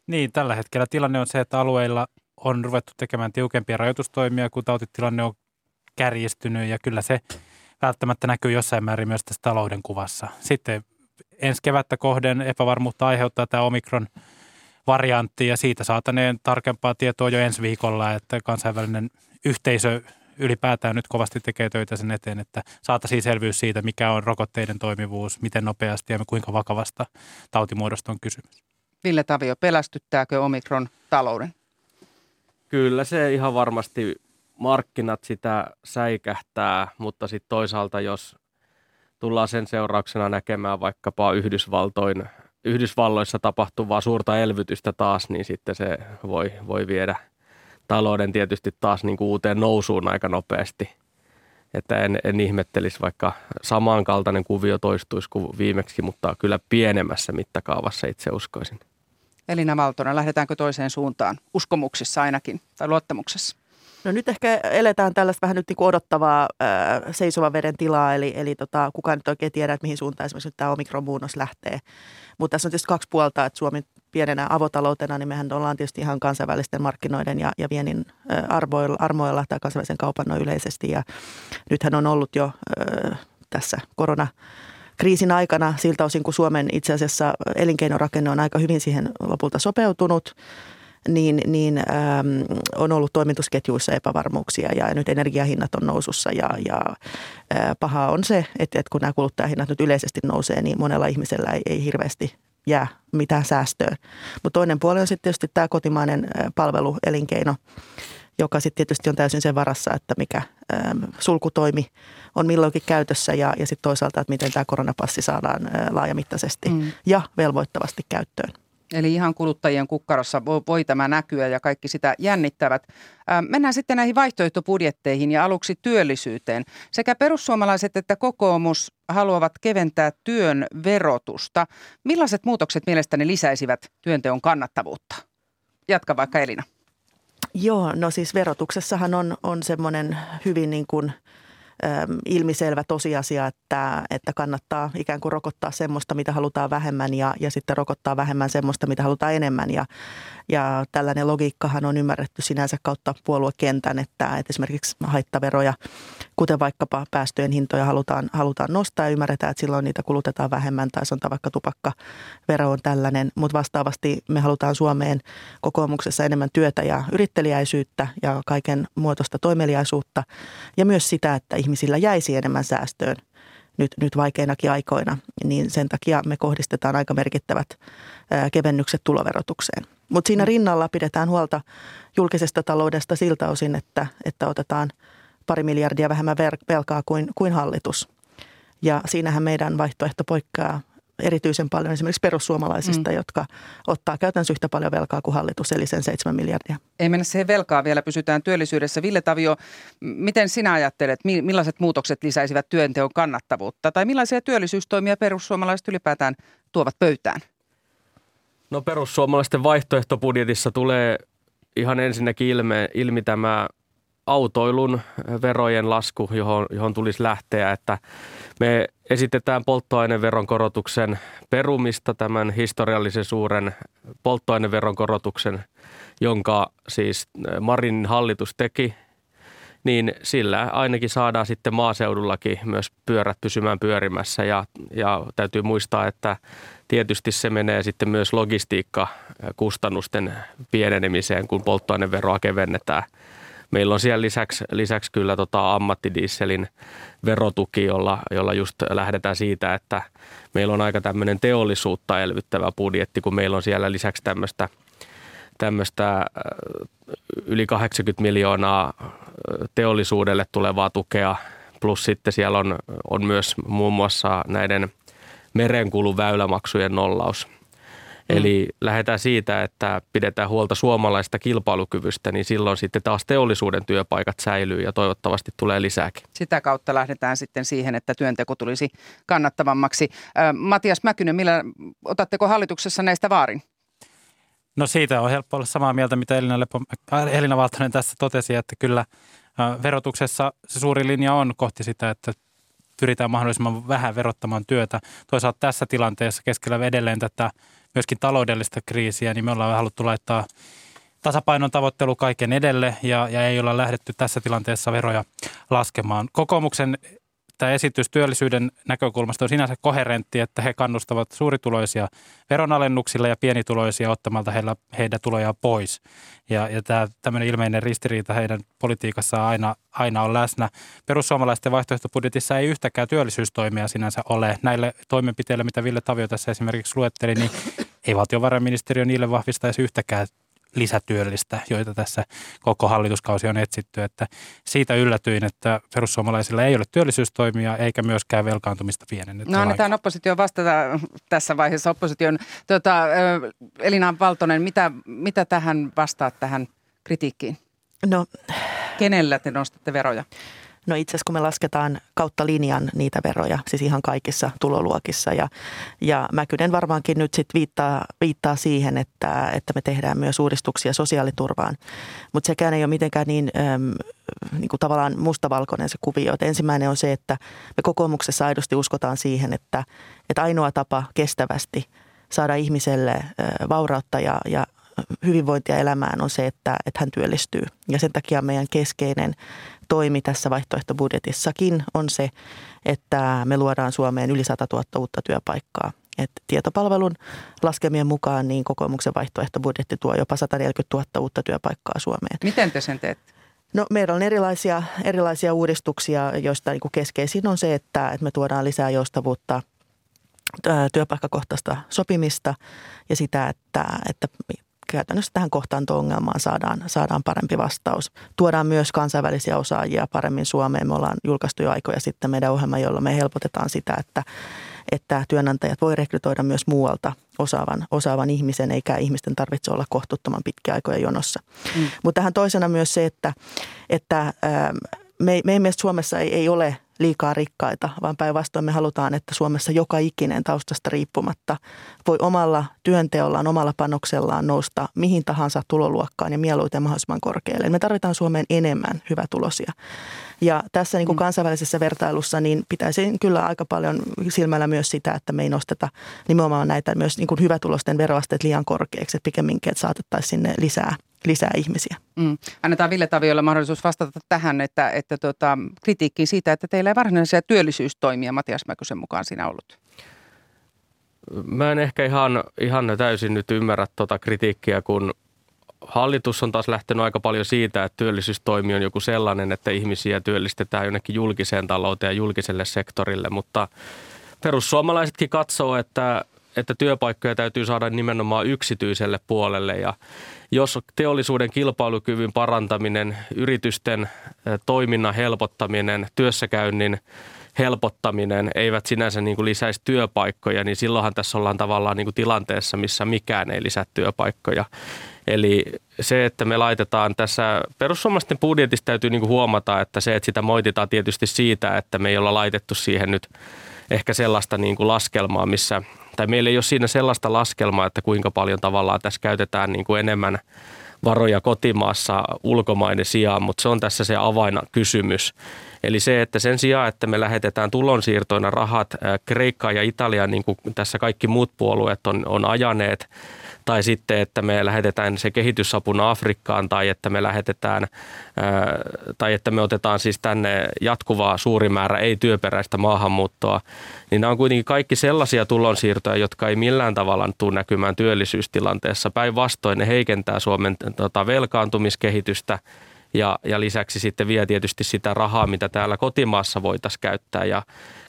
Niin, tällä hetkellä tilanne on se, että alueilla on ruvettu tekemään tiukempia rajoitustoimia, kun tautitilanne on kärjistynyt ja kyllä se välttämättä näkyy jossain määrin myös tässä talouden kuvassa. Sitten ensi kevättä kohden epävarmuutta aiheuttaa tämä omikron variantti ja siitä saataneen tarkempaa tietoa jo ensi viikolla, että kansainvälinen yhteisö ylipäätään nyt kovasti tekee töitä sen eteen, että saataisiin selvyys siitä, mikä on rokotteiden toimivuus, miten nopeasti ja kuinka vakavasta tautimuodosta on kysymys. Ville Tavio, pelästyttääkö omikron talouden? Kyllä se ihan varmasti markkinat sitä säikähtää, mutta sitten toisaalta jos tullaan sen seurauksena näkemään vaikkapa Yhdysvaltoin, Yhdysvalloissa tapahtuvaa suurta elvytystä taas, niin sitten se voi, voi viedä talouden tietysti taas niin kuin uuteen nousuun aika nopeasti. Että en, en ihmettelisi, vaikka samankaltainen kuvio toistuisi kuin viimeksi, mutta kyllä pienemmässä mittakaavassa itse uskoisin. Elina Valtonen, lähdetäänkö toiseen suuntaan? Uskomuksissa ainakin tai luottamuksessa? No nyt ehkä eletään tällaista vähän nyt niin kuin odottavaa äh, seisovan veden tilaa, eli, eli tota, kukaan nyt oikein tiedä, että mihin suuntaan esimerkiksi tämä omikronmuunnos lähtee. Mutta tässä on tietysti kaksi puolta, että Suomi pienenä avotaloutena, niin mehän ollaan tietysti ihan kansainvälisten markkinoiden ja, ja viennin arvoilla, armoilla tai kansainvälisen kaupan noin yleisesti. Ja nythän on ollut jo äh, tässä korona kriisin aikana siltä osin, kun Suomen itse asiassa elinkeinorakenne on aika hyvin siihen lopulta sopeutunut – niin, niin äm, on ollut toimitusketjuissa epävarmuuksia ja nyt energiahinnat on nousussa ja, ja ää, paha on se, että, että kun nämä kuluttajahinnat nyt yleisesti nousee, niin monella ihmisellä ei, ei hirveästi jää mitään säästöä. Mutta toinen puoli on sitten tietysti tämä kotimainen palveluelinkeino, joka sitten tietysti on täysin sen varassa, että mikä sulkutoimi on milloinkin käytössä ja, ja sitten toisaalta, että miten tämä koronapassi saadaan laajamittaisesti mm. ja velvoittavasti käyttöön. Eli ihan kuluttajien kukkarossa voi, voi tämä näkyä ja kaikki sitä jännittävät. Ää, mennään sitten näihin vaihtoehtobudjetteihin ja aluksi työllisyyteen. Sekä perussuomalaiset että kokoomus haluavat keventää työn verotusta. Millaiset muutokset mielestäni lisäisivät työnteon kannattavuutta? Jatka vaikka Elina. Joo, no siis verotuksessahan on, on semmoinen hyvin niin kuin – ilmiselvä tosiasia, että, että kannattaa ikään kuin rokottaa semmoista, mitä halutaan vähemmän ja, ja sitten rokottaa vähemmän semmoista, mitä halutaan enemmän. Ja, ja tällainen logiikkahan on ymmärretty sinänsä kautta puoluekentän, että, että esimerkiksi haittaveroja, kuten vaikkapa päästöjen hintoja halutaan, halutaan nostaa ja ymmärretään, että silloin niitä kulutetaan vähemmän tai sanotaan vaikka tupakkavero on tällainen. Mutta vastaavasti me halutaan Suomeen kokoomuksessa enemmän työtä ja yrittelijäisyyttä ja kaiken muotoista toimeliaisuutta ja myös sitä, että ihmisillä jäisi enemmän säästöön nyt, nyt vaikeinakin aikoina, niin sen takia me kohdistetaan aika merkittävät kevennykset tuloverotukseen. Mutta siinä rinnalla pidetään huolta julkisesta taloudesta siltä osin, että, että otetaan pari miljardia vähemmän velkaa kuin, kuin hallitus. Ja siinähän meidän vaihtoehto poikkeaa erityisen paljon esimerkiksi perussuomalaisista, mm. jotka ottaa käytännössä yhtä paljon velkaa kuin hallitus, eli sen 7 miljardia. Ei mennä siihen velkaa vielä, pysytään työllisyydessä. Ville Tavio, miten sinä ajattelet, millaiset muutokset lisäisivät työnteon kannattavuutta? Tai millaisia työllisyystoimia perussuomalaiset ylipäätään tuovat pöytään? No perussuomalaisten vaihtoehtobudjetissa tulee ihan ensinnäkin ilme, ilmi tämä autoilun verojen lasku, johon, johon tulisi lähteä, että me esitetään polttoaineveron korotuksen perumista, tämän historiallisen suuren polttoaineveron korotuksen, jonka siis Marin hallitus teki, niin sillä ainakin saadaan sitten maaseudullakin myös pyörät pysymään pyörimässä. Ja, ja täytyy muistaa, että tietysti se menee sitten myös logistiikkakustannusten pienenemiseen, kun polttoaineveroa kevennetään – Meillä on siellä lisäksi, lisäksi kyllä tota ammattidieselin verotuki, jolla, jolla just lähdetään siitä, että meillä on aika tämmöinen teollisuutta elvyttävä budjetti, kun meillä on siellä lisäksi tämmöistä tämmöistä yli 80 miljoonaa teollisuudelle tulevaa tukea, plus sitten siellä on, on myös muun muassa näiden merenkulun väylämaksujen nollaus. Eli lähdetään siitä, että pidetään huolta suomalaista kilpailukyvystä, niin silloin sitten taas teollisuuden työpaikat säilyy ja toivottavasti tulee lisääkin. Sitä kautta lähdetään sitten siihen, että työnteko tulisi kannattavammaksi. Matias Mäkynen, millä otatteko hallituksessa näistä vaarin? No siitä on helppo olla samaa mieltä, mitä Elina, Lepo, äh, Elina Valtonen tässä totesi, että kyllä verotuksessa se suuri linja on kohti sitä, että pyritään mahdollisimman vähän verottamaan työtä. Toisaalta tässä tilanteessa keskellä edelleen tätä myöskin taloudellista kriisiä, niin me ollaan haluttu laittaa tasapainon tavoittelu kaiken edelle ja, ja ei olla lähdetty tässä tilanteessa veroja laskemaan. Kokoomuksen tämä esitys työllisyyden näkökulmasta on sinänsä koherentti, että he kannustavat suurituloisia veronalennuksilla ja pienituloisia ottamalta heillä, heidän tulojaan pois. Ja, ja tämä tämmöinen ilmeinen ristiriita heidän politiikassaan aina, aina on läsnä. Perussuomalaisten vaihtoehtobudjetissa ei yhtäkään työllisyystoimia sinänsä ole. Näille toimenpiteille, mitä Ville Tavio tässä esimerkiksi luetteli, niin ei valtiovarainministeriö niille vahvistaisi yhtäkään lisätyöllistä, joita tässä koko hallituskausi on etsitty. Että siitä yllätyin, että perussuomalaisilla ei ole työllisyystoimia eikä myöskään velkaantumista pienennetty. No annetaan opposition vastata tässä vaiheessa. Opposition, tuota, Elina Valtonen, mitä, mitä tähän vastaat tähän kritiikkiin? No, Kenellä te nostatte veroja? No itse asiassa kun me lasketaan kautta linjan niitä veroja, siis ihan kaikissa tuloluokissa ja, ja Mäkynen varmaankin nyt sitten viittaa, viittaa siihen, että, että me tehdään myös uudistuksia sosiaaliturvaan, mutta sekään ei ole mitenkään niin, äm, niin kuin tavallaan mustavalkoinen se kuvio. Et ensimmäinen on se, että me kokoomuksessa aidosti uskotaan siihen, että, että ainoa tapa kestävästi saada ihmiselle vaurautta ja, ja hyvinvointia elämään on se, että, että hän työllistyy. Ja sen takia meidän keskeinen toimi tässä vaihtoehtobudjetissakin on se, että me luodaan Suomeen yli 100 000 uutta työpaikkaa. Et tietopalvelun laskemien mukaan niin kokoomuksen vaihtoehtobudjetti tuo jopa 140 000 uutta työpaikkaa Suomeen. Miten te sen teette? No, meillä on erilaisia, erilaisia uudistuksia, joista niin keskeisin on se, että, että me tuodaan lisää joustavuutta työpaikkakohtaista sopimista ja sitä, että, että käytännössä tähän kohtaanto-ongelmaan saadaan, saadaan parempi vastaus. Tuodaan myös kansainvälisiä osaajia paremmin Suomeen. Me ollaan julkaistu jo aikoja sitten meidän ohjelma, jolla me helpotetaan sitä, että, että työnantajat voi rekrytoida myös muualta osaavan, osaavan ihmisen, eikä ihmisten tarvitse olla kohtuuttoman pitkiä aikoja jonossa. Mm. Mutta tähän toisena myös se, että, että ähm, me, meidän mielestä Suomessa ei, ei ole – liikaa rikkaita, vaan päinvastoin me halutaan, että Suomessa joka ikinen taustasta riippumatta voi omalla työnteollaan, omalla panoksellaan nousta mihin tahansa tuloluokkaan ja mieluiten mahdollisimman korkealle. Me tarvitaan Suomeen enemmän hyvätulosia. Ja tässä niin kuin mm. kansainvälisessä vertailussa niin pitäisi kyllä aika paljon silmällä myös sitä, että me ei nosteta nimenomaan näitä myös niin kuin hyvätulosten veroasteet liian korkeaksi, että pikemminkin, että saatettaisiin sinne lisää lisää ihmisiä. Mm. Annetaan Ville Taviolle mahdollisuus vastata tähän, että, että tota, kritiikkiin siitä, että teillä ei varsinaisia työllisyystoimia Matias Mäkysen mukaan siinä ollut. Mä en ehkä ihan, ihan täysin nyt ymmärrä tuota kritiikkiä, kun hallitus on taas lähtenyt aika paljon siitä, että työllisyystoimi on joku sellainen, että ihmisiä työllistetään jonnekin julkiseen talouteen ja julkiselle sektorille, mutta perussuomalaisetkin katsoo, että että työpaikkoja täytyy saada nimenomaan yksityiselle puolelle ja jos teollisuuden kilpailukyvyn parantaminen, yritysten toiminnan helpottaminen, työssäkäynnin helpottaminen eivät sinänsä niin kuin lisäisi työpaikkoja, niin silloinhan tässä ollaan tavallaan niin kuin tilanteessa, missä mikään ei lisää työpaikkoja. Eli se, että me laitetaan tässä, perussuomalaisten budjetista täytyy niin kuin huomata, että se, että sitä moititaan tietysti siitä, että me ei olla laitettu siihen nyt ehkä sellaista niin kuin laskelmaa, missä, tai meillä ei ole siinä sellaista laskelmaa, että kuinka paljon tavallaan tässä käytetään niin kuin enemmän varoja kotimaassa ulkomainen sijaan, mutta se on tässä se avainkysymys. Eli se, että sen sijaan, että me lähetetään tulonsiirtoina rahat Kreikkaan ja Italiaan, niin kuin tässä kaikki muut puolueet on, on ajaneet, tai sitten, että me lähetetään se kehitysapuna Afrikkaan tai että me lähetetään tai että me otetaan siis tänne jatkuvaa suuri määrä ei-työperäistä maahanmuuttoa, niin nämä on kuitenkin kaikki sellaisia tulonsiirtoja, jotka ei millään tavalla tule näkymään työllisyystilanteessa. Päinvastoin ne heikentää Suomen tota, velkaantumiskehitystä ja, ja lisäksi sitten vie tietysti sitä rahaa, mitä täällä kotimaassa voitaisiin käyttää ja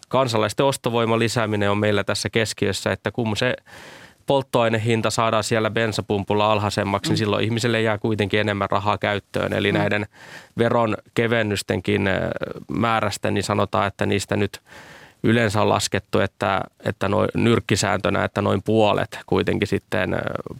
kansalaisten ostovoiman lisääminen on meillä tässä keskiössä, että kun se polttoainehinta saadaan siellä bensapumpulla alhaisemmaksi, niin mm. silloin ihmiselle jää kuitenkin enemmän rahaa käyttöön. Eli mm. näiden veron kevennystenkin määrästä, niin sanotaan, että niistä nyt yleensä on laskettu, että, että noin nyrkkisääntönä, että noin puolet kuitenkin sitten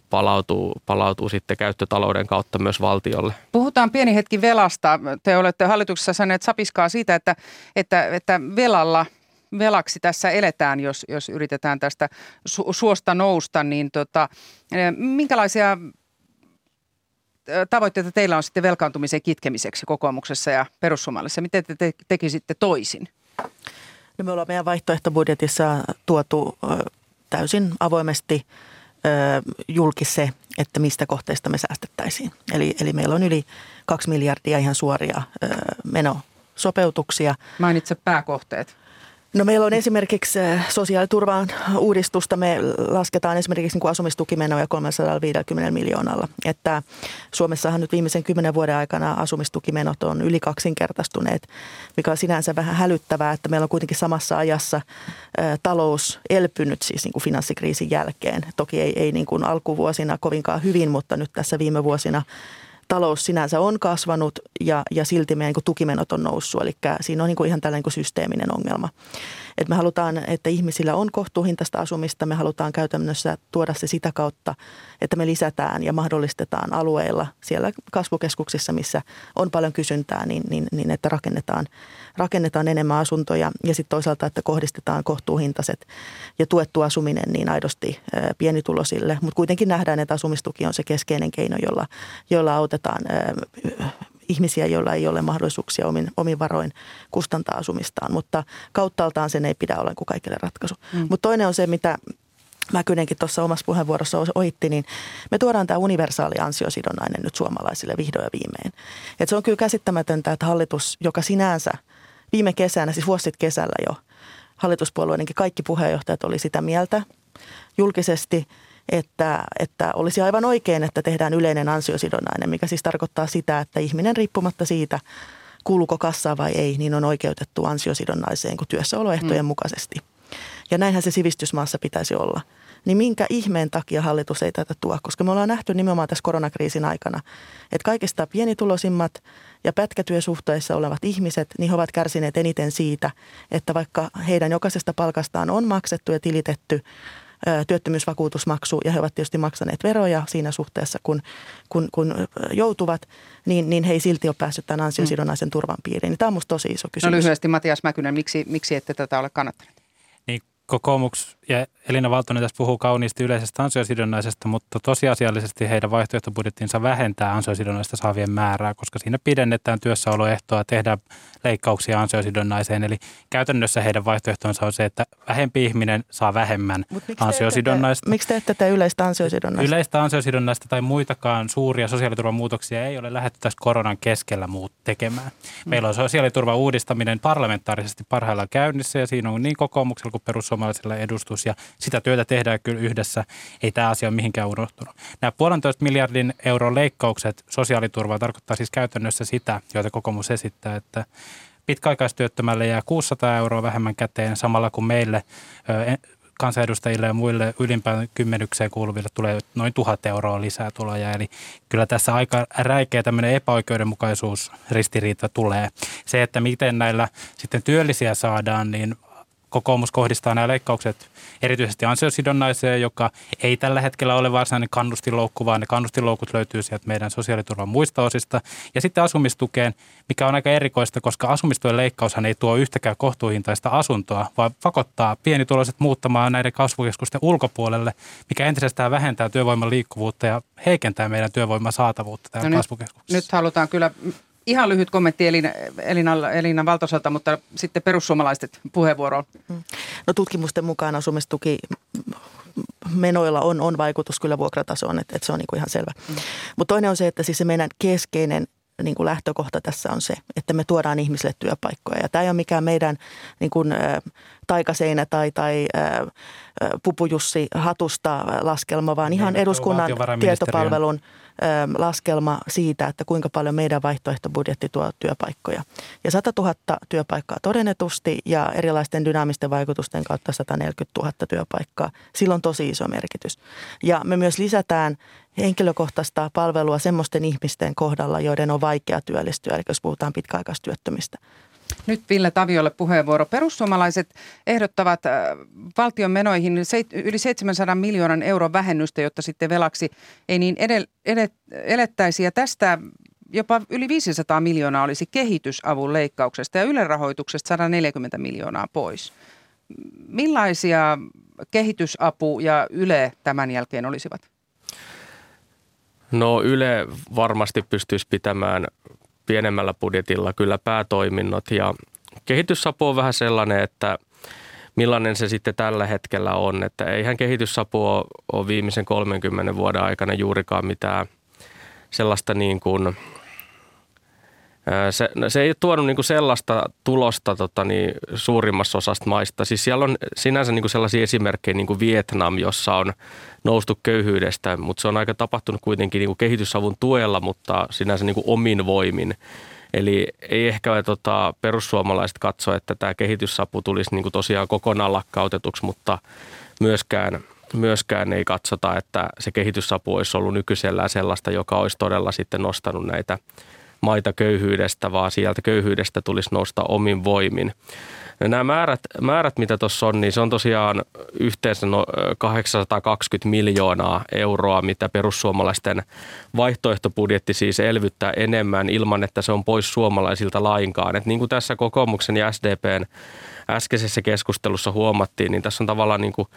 palautuu, palautuu sitten käyttötalouden kautta myös valtiolle. Puhutaan pieni hetki velasta. Te olette hallituksessa saaneet sapiskaa siitä, että, että, että velalla – velaksi tässä eletään, jos, jos yritetään tästä su- suosta nousta, niin tota, eh, minkälaisia eh, tavoitteita teillä on sitten velkaantumisen kitkemiseksi kokoomuksessa ja perussuomalaisessa? Miten te, te tekisitte toisin? No me ollaan meidän vaihtoehtobudjetissa tuotu täysin avoimesti julki se, että mistä kohteista me säästettäisiin. Eli, eli meillä on yli kaksi miljardia ihan suoria menosopeutuksia. Mainitse pääkohteet. No meillä on esimerkiksi äh, sosiaaliturvan uudistusta. Me lasketaan esimerkiksi niin asumistukimenoja 350 miljoonalla. Että Suomessahan nyt viimeisen kymmenen vuoden aikana asumistukimenot on yli kaksinkertaistuneet, mikä on sinänsä vähän hälyttävää, että meillä on kuitenkin samassa ajassa äh, talous elpynyt siis niin kuin finanssikriisin jälkeen. Toki ei, ei niin kuin alkuvuosina kovinkaan hyvin, mutta nyt tässä viime vuosina talous sinänsä on kasvanut ja, ja silti meidän niin tukimenot on noussut. Eli siinä on niin ihan tällainen niin systeeminen ongelma. Et me halutaan, että ihmisillä on kohtuuhintaista asumista. Me halutaan käytännössä tuoda se sitä kautta, että me lisätään ja mahdollistetaan alueilla siellä kasvukeskuksissa, missä on paljon kysyntää, niin, niin, niin että rakennetaan, rakennetaan enemmän asuntoja ja sitten toisaalta, että kohdistetaan kohtuuhintaiset ja tuettu asuminen niin aidosti pienitulosille. Mutta kuitenkin nähdään, että asumistuki on se keskeinen keino, jolla, jolla autetaan ihmisiä, joilla ei ole mahdollisuuksia omin, omin varoin kustantaa asumistaan. Mutta kauttaaltaan sen ei pidä olla kuin kaikille ratkaisu. Mm. Mutta toinen on se, mitä Mäkynenkin tuossa omassa puheenvuorossa ohitti, niin me tuodaan tämä universaali ansiosidonnainen nyt suomalaisille vihdoin ja viimein. Et se on kyllä käsittämätöntä, että hallitus, joka sinänsä viime kesänä, siis vuosit kesällä jo, hallituspuolueidenkin kaikki puheenjohtajat oli sitä mieltä julkisesti – että, että olisi aivan oikein, että tehdään yleinen ansiosidonnainen, mikä siis tarkoittaa sitä, että ihminen riippumatta siitä, kuuluuko kassaa vai ei, niin on oikeutettu ansiosidonnaiseen kuin työssäoloehtojen mm. mukaisesti. Ja näinhän se sivistysmaassa pitäisi olla. Niin minkä ihmeen takia hallitus ei tätä tuo? Koska me ollaan nähty nimenomaan tässä koronakriisin aikana, että kaikista pienituloisimmat ja pätkätyösuhteissa olevat ihmiset, niin he ovat kärsineet eniten siitä, että vaikka heidän jokaisesta palkastaan on maksettu ja tilitetty työttömyysvakuutusmaksu ja he ovat tietysti maksaneet veroja siinä suhteessa, kun, kun, kun joutuvat, niin, niin he ei silti ole päässyt tämän ansiosidonnaisen turvan piiriin. Tämä on minusta tosi iso no kysymys. No lyhyesti Matias Mäkynen, miksi, miksi ette tätä ole kannattaneet? Niin kokoomus ja Elina Valtonen tässä puhuu kauniisti yleisestä ansiosidonnaisesta, mutta tosiasiallisesti heidän vaihtoehtobudjettinsa vähentää ansiosidonnaista saavien määrää, koska siinä pidennetään työssäoloehtoa, tehdään leikkauksia ansiosidonnaiseen. Eli käytännössä heidän vaihtoehtonsa on se, että vähempi ihminen saa vähemmän miksi ansiosidonnaista. Te miksi te ette tee yleistä ansiosidonnaista? Yleistä ansiosidonnaista tai muitakaan suuria sosiaaliturvan muutoksia ei ole lähdetty tässä koronan keskellä muut tekemään. Meillä on sosiaaliturvan uudistaminen parlamentaarisesti parhaillaan käynnissä ja siinä on niin kokoomuksella kuin perussuomalaisilla edustus ja sitä työtä tehdään kyllä yhdessä. Ei tämä asia ole mihinkään unohtunut. Nämä puolentoista miljardin euron leikkaukset sosiaaliturvaa tarkoittaa siis käytännössä sitä, joita kokoomus esittää, että pitkäaikaistyöttömälle jää 600 euroa vähemmän käteen samalla kuin meille kansanedustajille ja muille ylimpään kymmenykseen kuuluville tulee noin tuhat euroa lisää tuloja. Eli kyllä tässä aika räikeä tämmöinen epäoikeudenmukaisuus ristiriita tulee. Se, että miten näillä sitten työllisiä saadaan, niin kokoomus kohdistaa nämä leikkaukset erityisesti ansiosidonnaiseen, joka ei tällä hetkellä ole varsinainen kannustinloukku, vaan ne kannustinloukut löytyy sieltä meidän sosiaaliturvan muista osista. Ja sitten asumistukeen, mikä on aika erikoista, koska asumistuen leikkaushan ei tuo yhtäkään kohtuuhintaista asuntoa, vaan pakottaa pienituloiset muuttamaan näiden kasvukeskusten ulkopuolelle, mikä entisestään vähentää työvoiman liikkuvuutta ja heikentää meidän työvoiman saatavuutta täällä no kasvukeskuksessa. Nyt, nyt halutaan kyllä Ihan lyhyt kommentti Elina, Elina, Elina Valtoselta, mutta sitten perussuomalaiset puheenvuoroon. Mm. No tutkimusten mukaan asumistuki menoilla on, on vaikutus kyllä vuokratasoon, että, että se on niin kuin ihan selvä. Mm. Mutta toinen on se, että siis se meidän keskeinen niin kuin lähtökohta tässä on se, että me tuodaan ihmisille työpaikkoja. Ja tämä ei ole mikään meidän niin kuin, ä, taikaseinä tai, tai ä, pupujussi hatusta laskelma, vaan ihan eduskunnan tietopalvelun – laskelma siitä, että kuinka paljon meidän vaihtoehtobudjetti tuo työpaikkoja. Ja 100 000 työpaikkaa todennetusti ja erilaisten dynaamisten vaikutusten kautta 140 000 työpaikkaa. Sillä on tosi iso merkitys. Ja me myös lisätään henkilökohtaista palvelua semmoisten ihmisten kohdalla, joiden on vaikea työllistyä, eli jos puhutaan pitkäaikaistyöttömistä. Nyt Ville Taviolle puheenvuoro. Perussuomalaiset ehdottavat äh, valtion menoihin yli 700 miljoonan euron vähennystä, jotta sitten velaksi ei niin edel, edet, elettäisi. Ja tästä jopa yli 500 miljoonaa olisi kehitysavun leikkauksesta ja Ylen rahoituksesta 140 miljoonaa pois. Millaisia kehitysapu ja Yle tämän jälkeen olisivat? No Yle varmasti pystyisi pitämään pienemmällä budjetilla kyllä päätoiminnot ja kehitysapu on vähän sellainen, että millainen se sitten tällä hetkellä on. Että eihän kehitysapu ole viimeisen 30 vuoden aikana juurikaan mitään sellaista niin kuin – se, no, se ei ole tuonut niin kuin sellaista tulosta tota, niin, suurimmassa osasta maista. Siis siellä on sinänsä niin kuin sellaisia esimerkkejä niin kuin Vietnam, jossa on noustu köyhyydestä, mutta se on aika tapahtunut kuitenkin niin kuin kehitysavun tuella, mutta sinänsä niin kuin omin voimin. Eli ei ehkä tota, perussuomalaiset katso, että tämä kehitysapu tulisi niin kuin tosiaan kokonaan lakkautetuksi, mutta myöskään, myöskään ei katsota, että se kehitysapu olisi ollut nykyisellään sellaista, joka olisi todella sitten nostanut näitä – maita köyhyydestä, vaan sieltä köyhyydestä tulisi nousta omin voimin. Ja nämä määrät, määrät, mitä tuossa on, niin se on tosiaan yhteensä no 820 miljoonaa euroa, mitä perussuomalaisten vaihtoehtobudjetti siis elvyttää enemmän ilman, että se on pois suomalaisilta lainkaan. Et niin kuin tässä kokoomuksen ja SDPn äskeisessä keskustelussa huomattiin, niin tässä on tavallaan niin kuin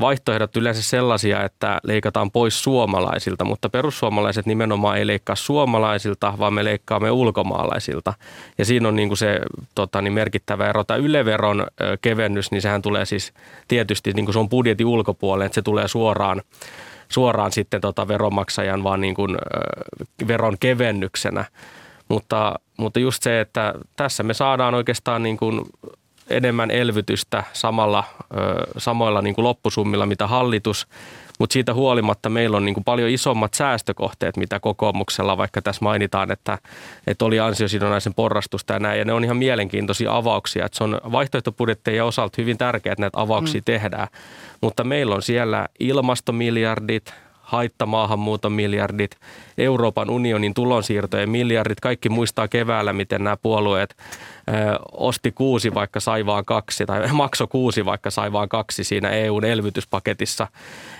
vaihtoehdot yleensä sellaisia, että leikataan pois suomalaisilta, mutta perussuomalaiset nimenomaan ei leikkaa suomalaisilta, vaan me leikkaamme ulkomaalaisilta. Ja siinä on niin kuin se tota, niin merkittävä ero. Tämä Yleveron kevennys, niin sehän tulee siis tietysti, niin kuin se on budjetin ulkopuolelle, että se tulee suoraan suoraan sitten tota veronmaksajan vaan niin kuin, veron kevennyksenä. Mutta, mutta just se, että tässä me saadaan oikeastaan niin kuin enemmän elvytystä samalla, samoilla niin kuin loppusummilla, mitä hallitus, mutta siitä huolimatta meillä on niin kuin paljon isommat säästökohteet, mitä kokoomuksella, vaikka tässä mainitaan, että, että oli ansiosidonnaisen porrastusta ja näin, ja ne on ihan mielenkiintoisia avauksia, että se on vaihtoehtobudjetteja osalta hyvin tärkeää, että näitä avauksia mm. tehdään, mutta meillä on siellä ilmastomiljardit, haittamaahanmuuton miljardit, Euroopan unionin tulonsiirtojen miljardit. Kaikki muistaa keväällä, miten nämä puolueet osti kuusi, vaikka sai vaan kaksi, tai *laughs* makso kuusi, vaikka sai vaan kaksi siinä EUn elvytyspaketissa.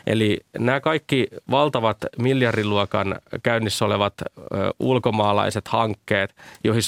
Eli nämä kaikki valtavat miljardiluokan käynnissä olevat ulkomaalaiset hankkeet,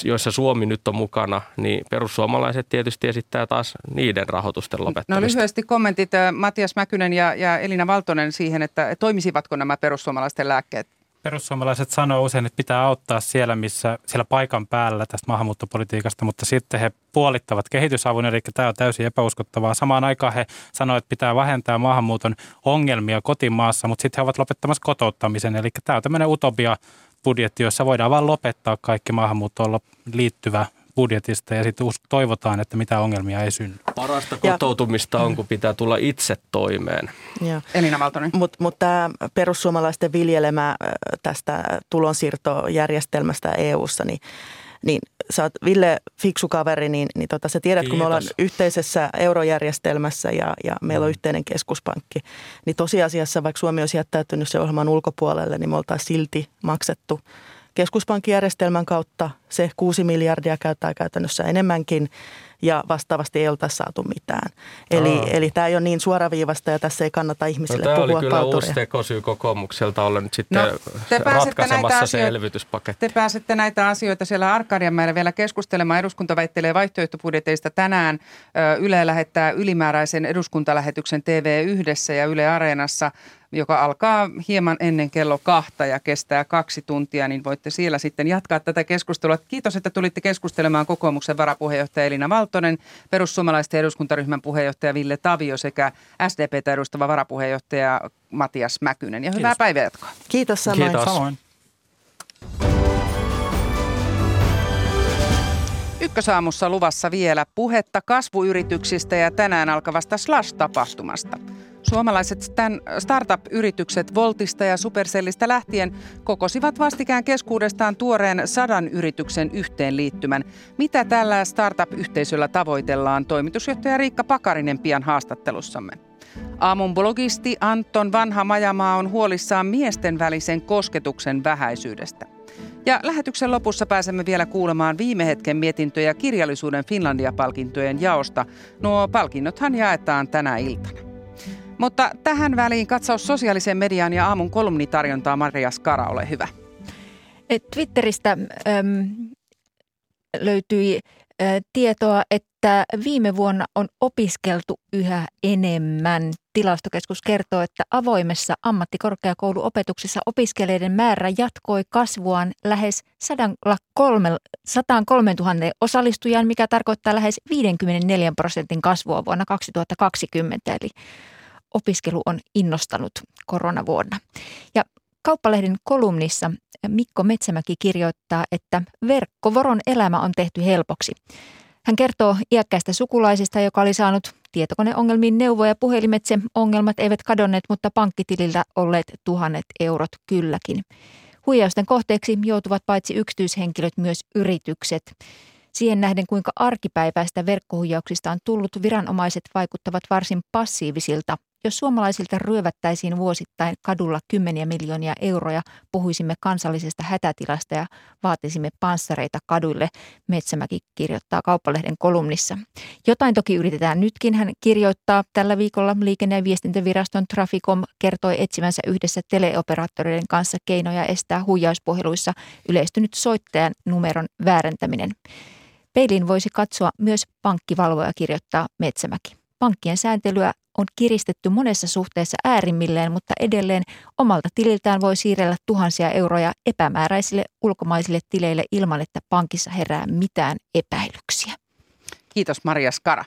joissa Suomi nyt on mukana, niin perussuomalaiset tietysti esittää taas niiden rahoitusten no lopettamista. No lyhyesti kommentit Matias Mäkynen ja, ja Elina Valtonen siihen, että toimisivatko nämä perussuomalaisten lääkkeet Perussuomalaiset sanoo usein, että pitää auttaa siellä, missä, siellä paikan päällä tästä maahanmuuttopolitiikasta, mutta sitten he puolittavat kehitysavun, eli tämä on täysin epäuskottavaa. Samaan aikaan he sanoivat, että pitää vähentää maahanmuuton ongelmia kotimaassa, mutta sitten he ovat lopettamassa kotouttamisen, eli tämä on tämmöinen utopia budjetti, jossa voidaan vain lopettaa kaikki maahanmuuttoon liittyvä budjetista ja sitten toivotaan, että mitä ongelmia ei synny. Parasta kotoutumista on, kun pitää tulla itse toimeen. Elina Valtonen. Mutta mut tämä perussuomalaisten viljelemä tästä tulonsiirtojärjestelmästä EU-ssa, niin niin sä oot Ville fiksu kaveri, niin, niin tota, sä tiedät, Kiitos. kun me ollaan yhteisessä eurojärjestelmässä ja, ja meillä on mm. yhteinen keskuspankki, niin tosiasiassa vaikka Suomi olisi jättäytynyt se ohjelman ulkopuolelle, niin me oltaisiin silti maksettu keskuspankkijärjestelmän kautta se 6 miljardia käyttää käytännössä enemmänkin ja vastaavasti ei oltaisi saatu mitään. Eli, eli tämä ei ole niin suoraviivasta ja tässä ei kannata ihmisille no, puhua Tämä oli kyllä uusi tekosyy kokoomukselta olla nyt sitten no, te ratkaisemassa näitä se elvytyspaketti. Te pääsette näitä asioita siellä Arkadianmäellä vielä keskustelemaan. Eduskunta väittelee vaihtoehtobudjeteista tänään. Yle lähettää ylimääräisen eduskuntalähetyksen TV yhdessä ja Yle Areenassa joka alkaa hieman ennen kello kahta ja kestää kaksi tuntia, niin voitte siellä sitten jatkaa tätä keskustelua. Kiitos, että tulitte keskustelemaan kokoomuksen varapuheenjohtaja Elina Valtonen, perussuomalaisten eduskuntaryhmän puheenjohtaja Ville Tavio sekä SDP edustava varapuheenjohtaja Matias Mäkynen. Ja hyvää Kiitos. päivänjatkoa. Kiitos samoin. Kiitos. samoin. Ykkösaamussa luvassa vielä puhetta kasvuyrityksistä ja tänään alkavasta Slash-tapahtumasta. Suomalaiset startup-yritykset Voltista ja Supercellistä lähtien kokosivat vastikään keskuudestaan tuoreen sadan yrityksen yhteenliittymän. Mitä tällä startup-yhteisöllä tavoitellaan? Toimitusjohtaja Riikka Pakarinen pian haastattelussamme. Aamun blogisti Anton Vanha Majamaa on huolissaan miesten välisen kosketuksen vähäisyydestä. Ja lähetyksen lopussa pääsemme vielä kuulemaan viime hetken mietintöjä kirjallisuuden Finlandia-palkintojen jaosta. Nuo palkinnothan jaetaan tänä iltana. Mutta tähän väliin katsaus sosiaalisen median ja aamun kolumnitarjontaa Maria Skara, ole hyvä. Twitteristä äm, löytyi ä, tietoa, että viime vuonna on opiskeltu yhä enemmän. Tilastokeskus kertoo, että avoimessa ammattikorkeakouluopetuksessa opiskelijoiden määrä jatkoi kasvuaan lähes 103, 103 000 osallistujan, mikä tarkoittaa lähes 54 prosentin kasvua vuonna 2020. Eli opiskelu on innostanut koronavuonna. Ja Kauppalehden kolumnissa Mikko Metsämäki kirjoittaa, että verkkovoron elämä on tehty helpoksi. Hän kertoo iäkkäistä sukulaisista, joka oli saanut tietokoneongelmiin neuvoja. Puhelimetse ongelmat eivät kadonneet, mutta pankkitilillä olleet tuhannet eurot kylläkin. Huijausten kohteeksi joutuvat paitsi yksityishenkilöt myös yritykset. Siihen nähden, kuinka arkipäiväistä verkkohuijauksista on tullut, viranomaiset vaikuttavat varsin passiivisilta jos suomalaisilta ryövättäisiin vuosittain kadulla kymmeniä miljoonia euroja, puhuisimme kansallisesta hätätilasta ja vaatisimme panssareita kaduille, Metsämäki kirjoittaa Kauppalehden kolumnissa. Jotain toki yritetään nytkin. Hän kirjoittaa tällä viikolla liikenne- ja viestintäviraston Traficom kertoi etsivänsä yhdessä teleoperaattoreiden kanssa keinoja estää huijauspuheluissa yleistynyt soittajan numeron väärentäminen. Peiliin voisi katsoa myös pankkivalvoja, kirjoittaa Metsämäki. Pankkien sääntelyä on kiristetty monessa suhteessa äärimmilleen, mutta edelleen omalta tililtään voi siirrellä tuhansia euroja epämääräisille ulkomaisille tileille ilman, että pankissa herää mitään epäilyksiä. Kiitos Maria Skara.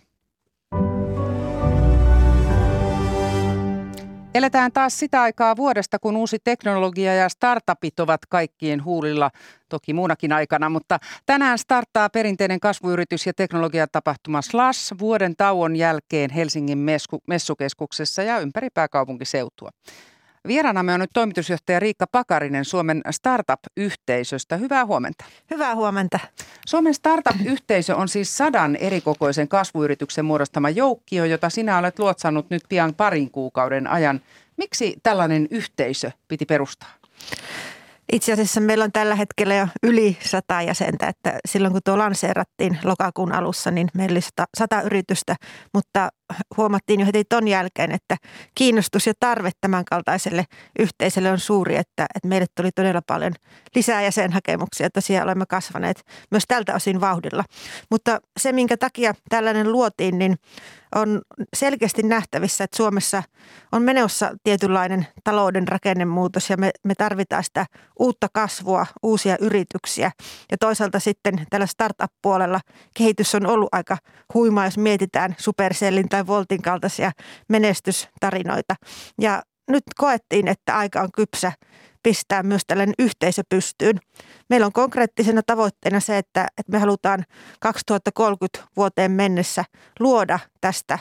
Eletään taas sitä aikaa vuodesta, kun uusi teknologia ja startupit ovat kaikkien huulilla, toki muunakin aikana, mutta tänään starttaa perinteinen kasvuyritys ja teknologiatapahtuma Slash vuoden tauon jälkeen Helsingin messukeskuksessa ja ympäri pääkaupunkiseutua. Vieraanamme on nyt toimitusjohtaja Riikka Pakarinen Suomen startup-yhteisöstä. Hyvää huomenta. Hyvää huomenta. Suomen startup-yhteisö on siis sadan erikokoisen kasvuyrityksen muodostama joukkio, jota sinä olet luotsannut nyt pian parin kuukauden ajan. Miksi tällainen yhteisö piti perustaa? Itse asiassa meillä on tällä hetkellä jo yli sata jäsentä, että silloin kun tuo lanseerattiin lokakuun alussa, niin meillä oli sata, sata yritystä, mutta huomattiin jo heti ton jälkeen, että kiinnostus ja tarve tämän kaltaiselle yhteisölle on suuri, että, että meille tuli todella paljon lisää jäsenhakemuksia. Tosiaan olemme kasvaneet myös tältä osin vauhdilla. Mutta se, minkä takia tällainen luotiin, niin on selkeästi nähtävissä, että Suomessa on menossa tietynlainen talouden rakennemuutos ja me, me tarvitaan sitä uutta kasvua, uusia yrityksiä. Ja toisaalta sitten tällä startup-puolella kehitys on ollut aika huimaa, jos mietitään Supercellin tai Voltin kaltaisia menestystarinoita. Ja nyt koettiin, että aika on kypsä pistää myös tällainen yhteisö pystyyn. Meillä on konkreettisena tavoitteena se, että, että me halutaan 2030 vuoteen mennessä luoda tästä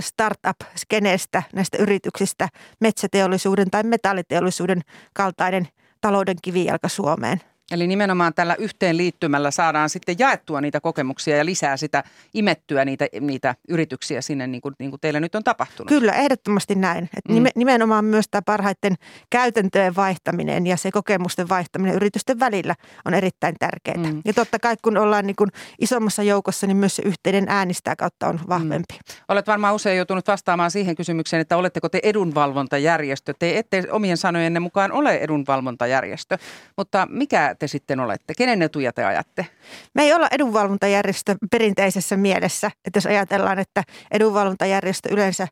startup-skeneestä, näistä yrityksistä metsäteollisuuden tai metalliteollisuuden kaltainen talouden kivijalka Suomeen. Eli nimenomaan tällä yhteenliittymällä saadaan sitten jaettua niitä kokemuksia ja lisää sitä imettyä niitä, niitä yrityksiä sinne, niin kuin, niin kuin teillä nyt on tapahtunut. Kyllä, ehdottomasti näin. Et mm. Nimenomaan myös tämä parhaiten käytäntöjen vaihtaminen ja se kokemusten vaihtaminen yritysten välillä on erittäin tärkeää. Mm. Ja totta kai kun ollaan niin kuin isommassa joukossa, niin myös se yhteinen äänistää kautta on vahvempi. Mm. Olet varmaan usein joutunut vastaamaan siihen kysymykseen, että oletteko te edunvalvontajärjestö. Te ette omien sanojenne mukaan ole edunvalvontajärjestö, mutta mikä te sitten olette? Kenen etuja te ajatte? Me ei olla edunvalvontajärjestö perinteisessä mielessä. Että jos ajatellaan, että edunvalvontajärjestö yleensä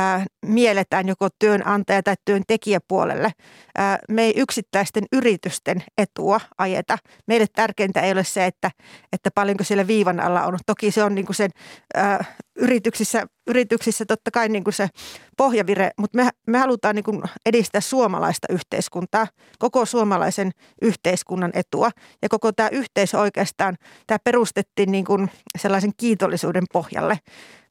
ää, mielletään joko työnantaja- tai työntekijäpuolelle. Ää, me ei yksittäisten yritysten etua ajeta. Meille tärkeintä ei ole se, että, että paljonko siellä viivan alla on. Toki se on niin kuin sen ää, yrityksissä, yrityksissä totta kai niin kuin se pohjavire, mutta me, me halutaan niin kuin edistää suomalaista yhteiskuntaa, koko suomalaisen yhteiskunnan etua. Ja koko tämä yhteisö oikeastaan, tämä perustettiin niin kuin sellaisen kiitollisuuden pohjalle.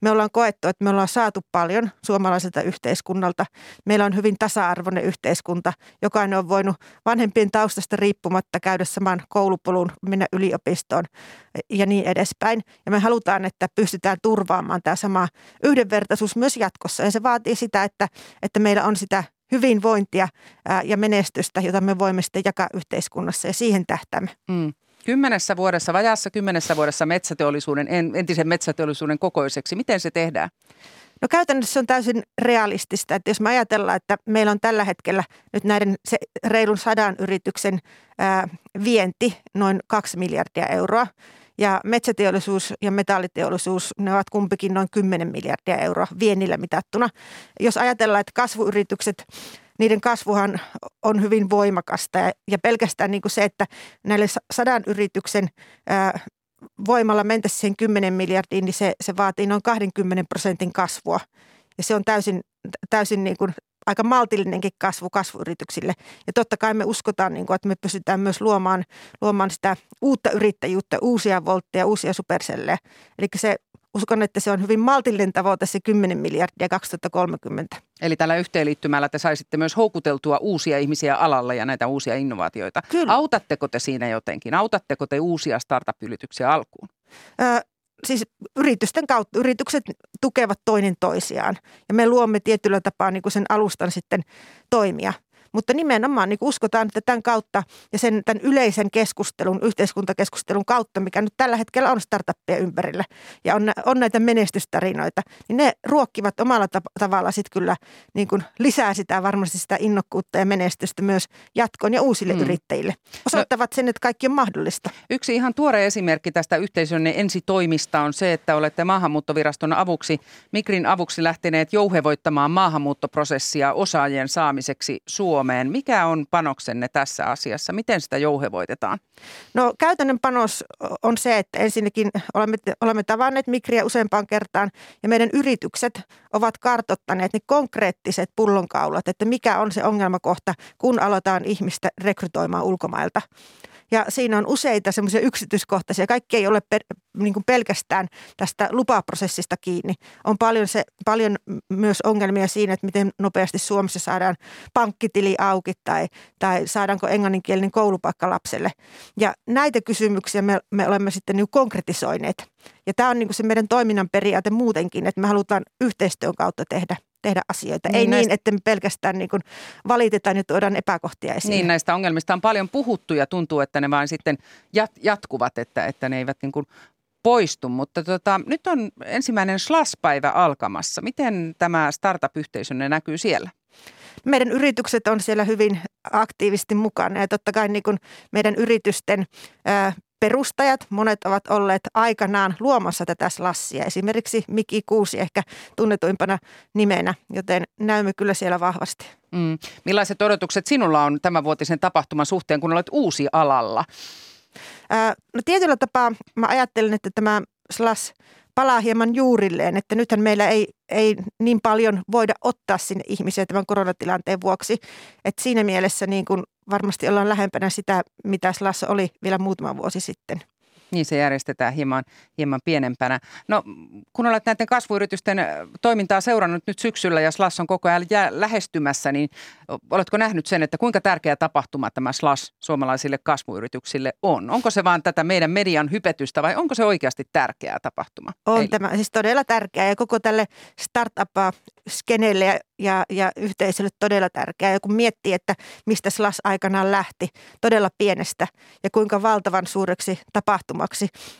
Me ollaan koettu, että me ollaan saatu paljon suomalaiselta yhteiskunnalta. Meillä on hyvin tasa-arvoinen yhteiskunta. Jokainen on voinut vanhempien taustasta riippumatta käydä saman koulupolun, mennä yliopistoon ja niin edespäin. Ja me halutaan, että pystytään turvaamaan tämä sama yhdenvertaisuus myös jatkossa. Ja se vaatii sitä, että, että meillä on sitä hyvinvointia ja menestystä, jota me voimme sitten jakaa yhteiskunnassa ja siihen tähtäämme. Mm. Kymmenessä vuodessa, vajaassa kymmenessä vuodessa metsäteollisuuden, entisen metsäteollisuuden kokoiseksi. Miten se tehdään? No käytännössä se on täysin realistista, että jos me ajatellaan, että meillä on tällä hetkellä nyt näiden se reilun sadan yrityksen ää, vienti noin kaksi miljardia euroa ja metsäteollisuus ja metalliteollisuus, ne ovat kumpikin noin 10 miljardia euroa vienillä mitattuna. Jos ajatellaan, että kasvuyritykset niiden kasvuhan on hyvin voimakasta ja, pelkästään niin kuin se, että näille sadan yrityksen voimalla mentäisiin siihen 10 miljardiin, niin se, se vaatii noin 20 prosentin kasvua. Ja se on täysin, täysin niin kuin aika maltillinenkin kasvu kasvuyrityksille. Ja totta kai me uskotaan, niin kuin, että me pystytään myös luomaan, luomaan sitä uutta yrittäjyyttä, uusia voltteja, uusia supersellejä. Eli se uskon, että se on hyvin maltillinen tavoite se 10 miljardia 2030. Eli tällä yhteenliittymällä te saisitte myös houkuteltua uusia ihmisiä alalle ja näitä uusia innovaatioita. Kyllä. Autatteko te siinä jotenkin? Autatteko te uusia startup-yrityksiä alkuun? Ö, siis yritysten kautta, yritykset tukevat toinen toisiaan ja me luomme tietyllä tapaa niin kuin sen alustan sitten toimia – mutta nimenomaan niin uskotaan, että tämän kautta ja sen tämän yleisen keskustelun, yhteiskuntakeskustelun kautta, mikä nyt tällä hetkellä on startuppia ympärillä ja on, on näitä menestystarinoita, niin ne ruokkivat omalla tavalla sitten kyllä niin kuin lisää sitä varmasti sitä innokkuutta ja menestystä myös jatkoon ja uusille hmm. yrittäjille. Osoittavat no, sen, että kaikki on mahdollista. Yksi ihan tuore esimerkki tästä yhteisön ensitoimista on se, että olette maahanmuuttoviraston avuksi, Migrin avuksi lähteneet jouhevoittamaan maahanmuuttoprosessia osaajien saamiseksi Suomeen. Suomeen. Mikä on panoksenne tässä asiassa? Miten sitä jouhevoitetaan? No käytännön panos on se, että ensinnäkin olemme, olemme tavanneet Mikriä useampaan kertaan ja meidän yritykset ovat kartottaneet ne konkreettiset pullonkaulat, että mikä on se ongelmakohta, kun aloitetaan ihmistä rekrytoimaan ulkomailta. Ja siinä on useita semmoisia yksityiskohtaisia. Kaikki ei ole per, niin kuin pelkästään tästä lupaprosessista kiinni. On paljon, se, paljon myös ongelmia siinä, että miten nopeasti Suomessa saadaan pankkitili auki tai, tai saadaanko englanninkielinen koulupaikka lapselle. Ja näitä kysymyksiä me, me olemme sitten niin konkretisoineet. Ja tämä on niin kuin se meidän toiminnan periaate muutenkin, että me halutaan yhteistyön kautta tehdä – tehdä asioita. Niin Ei näistä, niin, että me pelkästään niin kuin valitetaan ja tuodaan epäkohtia esiin. Niin, näistä ongelmista on paljon puhuttu ja tuntuu, että ne vain sitten jat, jatkuvat, että, että ne eivät niin kuin poistu. Mutta tota, nyt on ensimmäinen SLAS-päivä alkamassa. Miten tämä startup-yhteisönne näkyy siellä? Meidän yritykset on siellä hyvin aktiivisesti mukana ja totta kai niin kuin meidän yritysten perustajat, monet ovat olleet aikanaan luomassa tätä slassia. Esimerkiksi Miki Kuusi ehkä tunnetuimpana nimenä, joten näymme kyllä siellä vahvasti. Mm. Millaiset odotukset sinulla on tämänvuotisen tapahtuman suhteen, kun olet uusi alalla? Ää, no tietyllä tapaa mä ajattelen, että tämä slas palaa hieman juurilleen, että nythän meillä ei, ei niin paljon voida ottaa sinne ihmisiä tämän koronatilanteen vuoksi. Että siinä mielessä niin kuin varmasti ollaan lähempänä sitä, mitä Slasso oli vielä muutama vuosi sitten. Niin se järjestetään hieman, hieman pienempänä. No kun olet näiden kasvuyritysten toimintaa seurannut nyt syksyllä ja SLAS on koko ajan jää lähestymässä, niin oletko nähnyt sen, että kuinka tärkeä tapahtuma tämä SLAS suomalaisille kasvuyrityksille on? Onko se vaan tätä meidän median hypetystä vai onko se oikeasti tärkeä tapahtuma? On Eli... tämä siis todella tärkeä ja koko tälle startup-skeneelle ja, ja yhteisölle todella tärkeää. Ja kun miettii, että mistä SLAS aikanaan lähti todella pienestä ja kuinka valtavan suureksi tapahtumaksi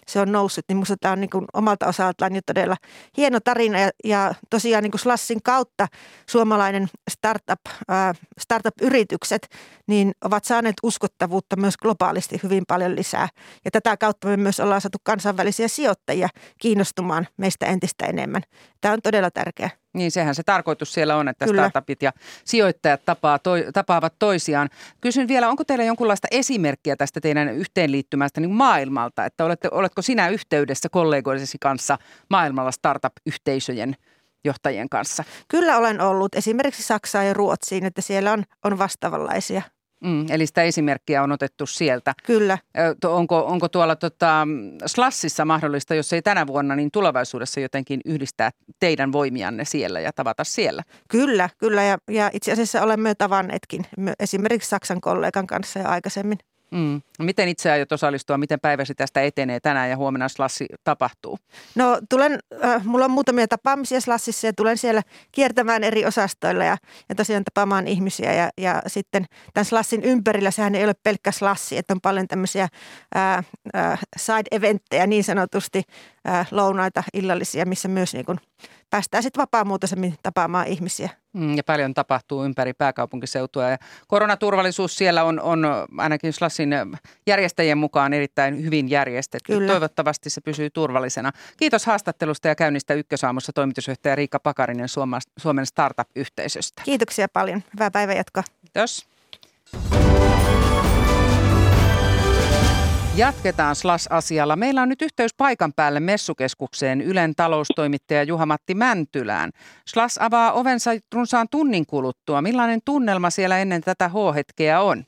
se on noussut, niin minusta tämä on niin kuin omalta osaltaan jo todella hieno tarina. Ja, ja tosiaan niin kuin SLASin kautta suomalainen startup, äh, startup-yritykset niin ovat saaneet uskottavuutta myös globaalisti hyvin paljon lisää. Ja tätä kautta me myös ollaan saatu kansainvälisiä sijoittajia kiinnostumaan meistä entistä enemmän. Tämä on todella tärkeää. Niin sehän se tarkoitus siellä on, että Kyllä. startupit ja sijoittajat tapaa toi, tapaavat toisiaan. Kysyn vielä, onko teillä jonkunlaista esimerkkiä tästä teidän yhteenliittymästä niin maailmalta, että olette, oletko sinä yhteydessä kollegoidesi kanssa maailmalla startup-yhteisöjen johtajien kanssa? Kyllä olen ollut esimerkiksi Saksaan ja Ruotsiin, että siellä on, on vastaavanlaisia Mm, eli sitä esimerkkiä on otettu sieltä. Kyllä. Onko, onko tuolla tota, Slassissa mahdollista, jos ei tänä vuonna, niin tulevaisuudessa jotenkin yhdistää teidän voimianne siellä ja tavata siellä? Kyllä, kyllä. Ja, ja itse asiassa olemme tavanneetkin esimerkiksi Saksan kollegan kanssa jo aikaisemmin. Mm. Miten itse aiot osallistua? Miten päiväsi tästä etenee tänään ja huomenna Slassi tapahtuu? No tulen, äh, mulla on muutamia tapaamisia Slassissa ja tulen siellä kiertämään eri osastoilla ja, ja tosiaan tapaamaan ihmisiä. Ja, ja sitten tämän Slassin ympärillä sehän ei ole pelkkä Slassi, että on paljon tämmöisiä äh, äh, side-eventtejä niin sanotusti, äh, lounaita, illallisia, missä myös niin kuin päästään sitten vapaamuotoisemmin tapaamaan ihmisiä. Mm, ja paljon tapahtuu ympäri pääkaupunkiseutua ja koronaturvallisuus siellä on, on ainakin Slassin järjestäjien mukaan erittäin hyvin järjestetty. Kyllä. Toivottavasti se pysyy turvallisena. Kiitos haastattelusta ja käynnistä Ykkösaamussa toimitusjohtaja Riikka Pakarinen Suomen startup-yhteisöstä. Kiitoksia paljon. Hyvää päivänjatkoa. Kiitos. Jatketaan SLAS-asialla. Meillä on nyt yhteys paikan päälle messukeskukseen Ylen taloustoimittaja Juha-Matti Mäntylään. SLAS avaa ovensa runsaan tunnin kuluttua. Millainen tunnelma siellä ennen tätä H-hetkeä on?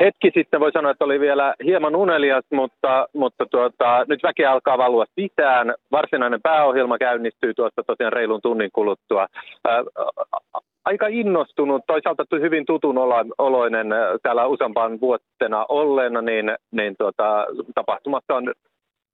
Hetki sitten voi sanoa, että oli vielä hieman unelias, mutta, mutta tuota, nyt väki alkaa valua sisään. Varsinainen pääohjelma käynnistyy tuosta tosiaan reilun tunnin kuluttua aika innostunut, toisaalta hyvin tutun oloinen äh, täällä useampaan vuotena olleena, niin, niin tuota, tapahtumassa on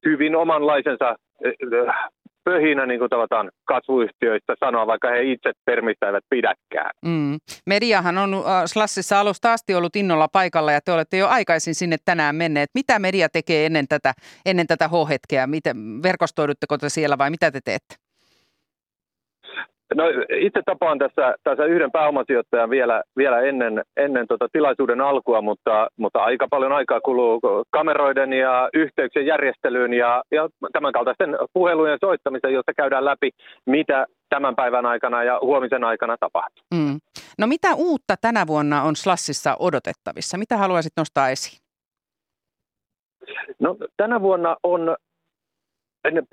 hyvin omanlaisensa äh, pöhinä, niin kuin tavataan kasvuyhtiöistä sanoa, vaikka he itse termistä eivät pidäkään. Mm. Mediahan on äh, Slassissa alusta asti ollut innolla paikalla ja te olette jo aikaisin sinne tänään menneet. Mitä media tekee ennen tätä, ennen tätä H-hetkeä? Miten, verkostoidutteko te siellä vai mitä te teette? No itse tapaan tässä, tässä yhden pääomasijoittajan vielä, vielä ennen, ennen tota tilaisuuden alkua, mutta, mutta aika paljon aikaa kuluu kameroiden ja yhteyksien järjestelyyn ja, ja tämän kaltaisten puhelujen soittamiseen, jossa käydään läpi, mitä tämän päivän aikana ja huomisen aikana tapahtuu. Mm. No mitä uutta tänä vuonna on Slassissa odotettavissa? Mitä haluaisit nostaa esiin? No, tänä vuonna on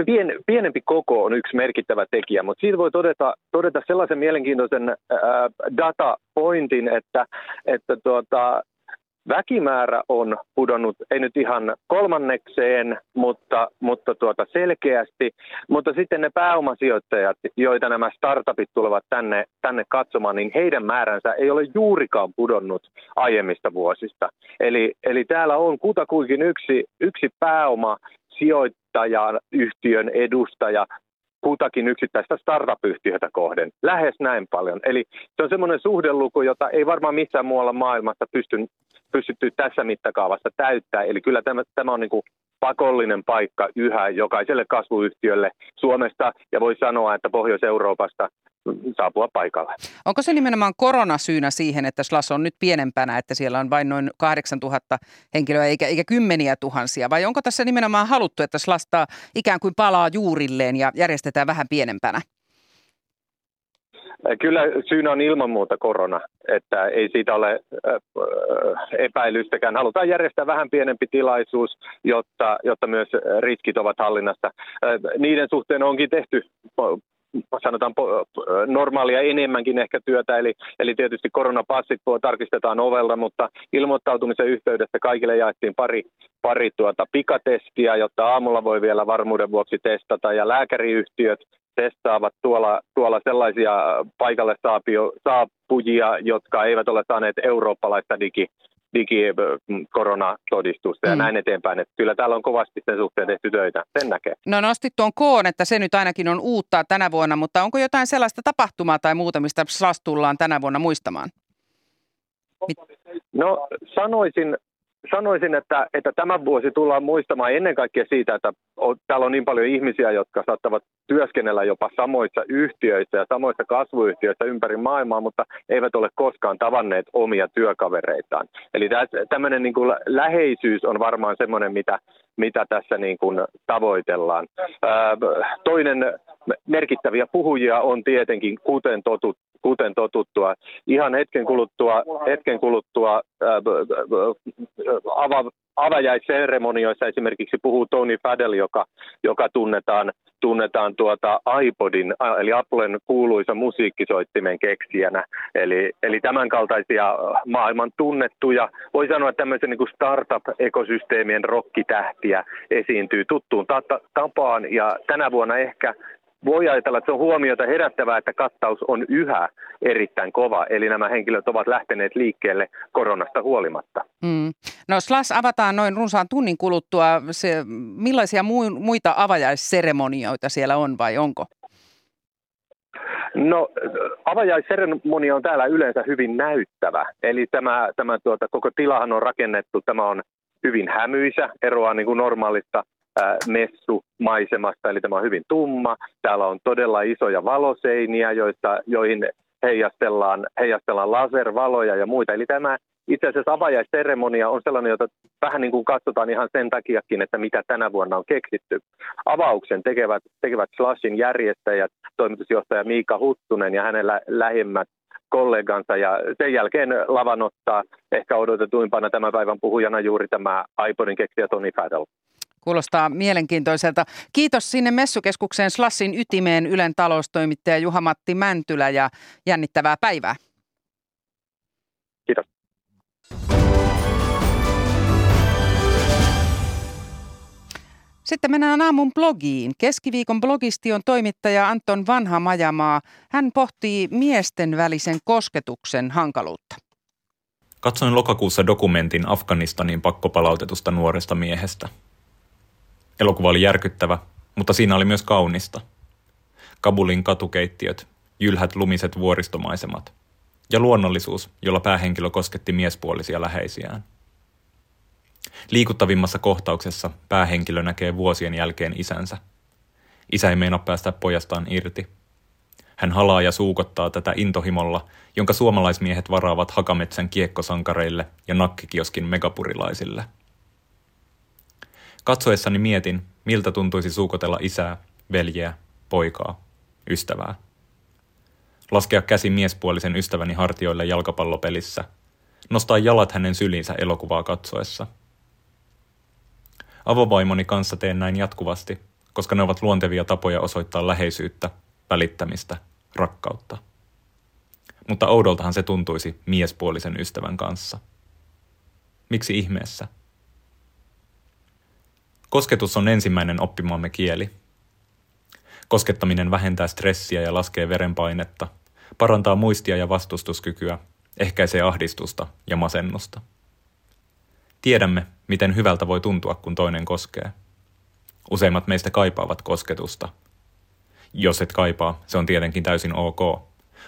Pien, pienempi koko on yksi merkittävä tekijä, mutta siitä voi todeta, todeta sellaisen mielenkiintoisen ää, datapointin, että, että tuota, väkimäärä on pudonnut, ei nyt ihan kolmannekseen, mutta, mutta tuota selkeästi. Mutta sitten ne pääomasijoittajat, joita nämä startupit tulevat tänne, tänne katsomaan, niin heidän määränsä ei ole juurikaan pudonnut aiemmista vuosista. Eli, eli täällä on kutakuinkin yksi, yksi pääoma sijoittajan, yhtiön edustaja kutakin yksittäistä startup-yhtiötä kohden. Lähes näin paljon. Eli se on semmoinen suhdeluku, jota ei varmaan missään muualla maailmassa pysty, pystytty tässä mittakaavassa täyttää. Eli kyllä tämä, tämä on niin kuin pakollinen paikka yhä jokaiselle kasvuyhtiölle Suomesta ja voi sanoa, että Pohjois-Euroopasta saapua paikalle. Onko se nimenomaan koronasyynä siihen, että SLAS on nyt pienempänä, että siellä on vain noin 8000 henkilöä eikä, eikä kymmeniä tuhansia? Vai onko tässä nimenomaan haluttu, että SLASta ikään kuin palaa juurilleen ja järjestetään vähän pienempänä? Kyllä syynä on ilman muuta korona, että ei siitä ole epäilystäkään. Halutaan järjestää vähän pienempi tilaisuus, jotta, jotta myös riskit ovat hallinnassa. Niiden suhteen onkin tehty sanotaan normaalia enemmänkin ehkä työtä, eli, eli tietysti koronapassit tarkistetaan ovelta, mutta ilmoittautumisen yhteydessä kaikille jaettiin pari, pari tuota pikatestiä, jotta aamulla voi vielä varmuuden vuoksi testata, ja lääkäriyhtiöt testaavat tuolla, tuolla sellaisia paikalle saapio, saapujia, jotka eivät ole saaneet eurooppalaista digi, digikoronatodistusta mm. ja näin eteenpäin. Että kyllä täällä on kovasti sen suhteen tehty töitä, sen näkee. No nostit tuon koon, että se nyt ainakin on uutta tänä vuonna, mutta onko jotain sellaista tapahtumaa tai muuta, mistä SLAS tullaan tänä vuonna muistamaan? No sanoisin, sanoisin, että, että tämä vuosi tullaan muistamaan ennen kaikkea siitä, että on, täällä on niin paljon ihmisiä, jotka saattavat työskennellä jopa samoissa yhtiöissä ja samoissa kasvuyhtiöissä ympäri maailmaa, mutta eivät ole koskaan tavanneet omia työkavereitaan. Eli tämmöinen niin kuin läheisyys on varmaan semmoinen, mitä, mitä tässä niin kuin tavoitellaan. Ää, toinen merkittäviä puhujia on tietenkin, kuten totut, kuten totuttua. Ihan hetken kuluttua, hetken kuluttua ää, ava, avajaisseremonioissa esimerkiksi puhuu Tony Fadell, joka, joka tunnetaan, tunnetaan tuota iPodin, eli Applen kuuluisa musiikkisoittimen keksijänä. Eli, eli tämänkaltaisia maailman tunnettuja, voi sanoa tämmöisen niin startup-ekosysteemien rokkitähtiä esiintyy tuttuun tapaan, ja tänä vuonna ehkä voi ajatella, että se on huomiota herättävää, että kattaus on yhä erittäin kova, eli nämä henkilöt ovat lähteneet liikkeelle koronasta huolimatta. Mm. No SLAS avataan noin runsaan tunnin kuluttua. Se, millaisia muita avajaisseremonioita siellä on vai onko? No avajaisseremonia on täällä yleensä hyvin näyttävä. Eli tämä, tämä tuota, koko tilahan on rakennettu, tämä on hyvin hämyisä, eroaa niin kuin normaalista messumaisemasta, eli tämä on hyvin tumma. Täällä on todella isoja valoseiniä, joista, joihin heijastellaan, heijastellaan laservaloja ja muita. Eli tämä itse asiassa avajaisseremonia on sellainen, jota vähän niin kuin katsotaan ihan sen takiakin, että mitä tänä vuonna on keksitty. Avauksen tekevät, tekevät Slashin järjestäjät, toimitusjohtaja Miika Huttunen ja hänen lä- lähimmät kollegansa ja sen jälkeen lavan ottaa ehkä odotetuimpana tämän päivän puhujana juuri tämä iPodin keksijä Tony Fadell. Kuulostaa mielenkiintoiselta. Kiitos sinne messukeskukseen Slassin ytimeen Ylen taloustoimittaja Juha-Matti Mäntylä ja jännittävää päivää. Kiitos. Sitten mennään aamun blogiin. Keskiviikon blogisti on toimittaja Anton Vanha Majamaa. Hän pohtii miesten välisen kosketuksen hankaluutta. Katsoin lokakuussa dokumentin Afganistanin pakkopalautetusta nuoresta miehestä – Elokuva oli järkyttävä, mutta siinä oli myös kaunista. Kabulin katukeittiöt, jylhät lumiset vuoristomaisemat ja luonnollisuus, jolla päähenkilö kosketti miespuolisia läheisiään. Liikuttavimmassa kohtauksessa päähenkilö näkee vuosien jälkeen isänsä. Isä ei meinaa päästä pojastaan irti. Hän halaa ja suukottaa tätä intohimolla, jonka suomalaismiehet varaavat hakametsän kiekkosankareille ja nakkikioskin megapurilaisille – Katsoessani mietin, miltä tuntuisi suukotella isää, veljeä, poikaa, ystävää. Laskea käsi miespuolisen ystäväni hartioille jalkapallopelissä. Nostaa jalat hänen syliinsä elokuvaa katsoessa. Avovaimoni kanssa teen näin jatkuvasti, koska ne ovat luontevia tapoja osoittaa läheisyyttä, välittämistä, rakkautta. Mutta oudoltahan se tuntuisi miespuolisen ystävän kanssa. Miksi ihmeessä? Kosketus on ensimmäinen oppimamme kieli. Koskettaminen vähentää stressiä ja laskee verenpainetta, parantaa muistia ja vastustuskykyä, ehkäisee ahdistusta ja masennusta. Tiedämme, miten hyvältä voi tuntua, kun toinen koskee. Useimmat meistä kaipaavat kosketusta. Jos et kaipaa, se on tietenkin täysin ok.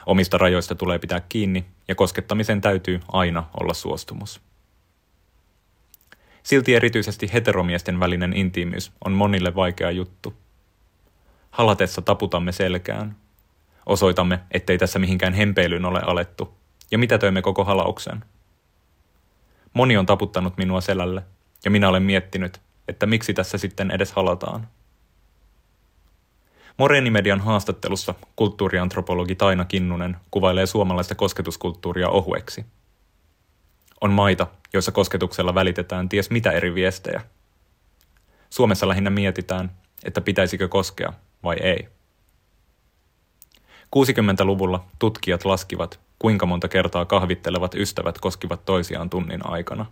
Omista rajoista tulee pitää kiinni ja koskettamisen täytyy aina olla suostumus. Silti erityisesti heteromiesten välinen intiimiys on monille vaikea juttu. Halatessa taputamme selkään. Osoitamme, ettei tässä mihinkään hempeilyyn ole alettu, ja mitä töimme koko halauksen. Moni on taputtanut minua selälle, ja minä olen miettinyt, että miksi tässä sitten edes halataan. Moreenimedian haastattelussa kulttuuriantropologi Taina Kinnunen kuvailee suomalaista kosketuskulttuuria ohueksi – on maita, joissa kosketuksella välitetään ties mitä eri viestejä. Suomessa lähinnä mietitään, että pitäisikö koskea vai ei. 60-luvulla tutkijat laskivat, kuinka monta kertaa kahvittelevat ystävät koskivat toisiaan tunnin aikana.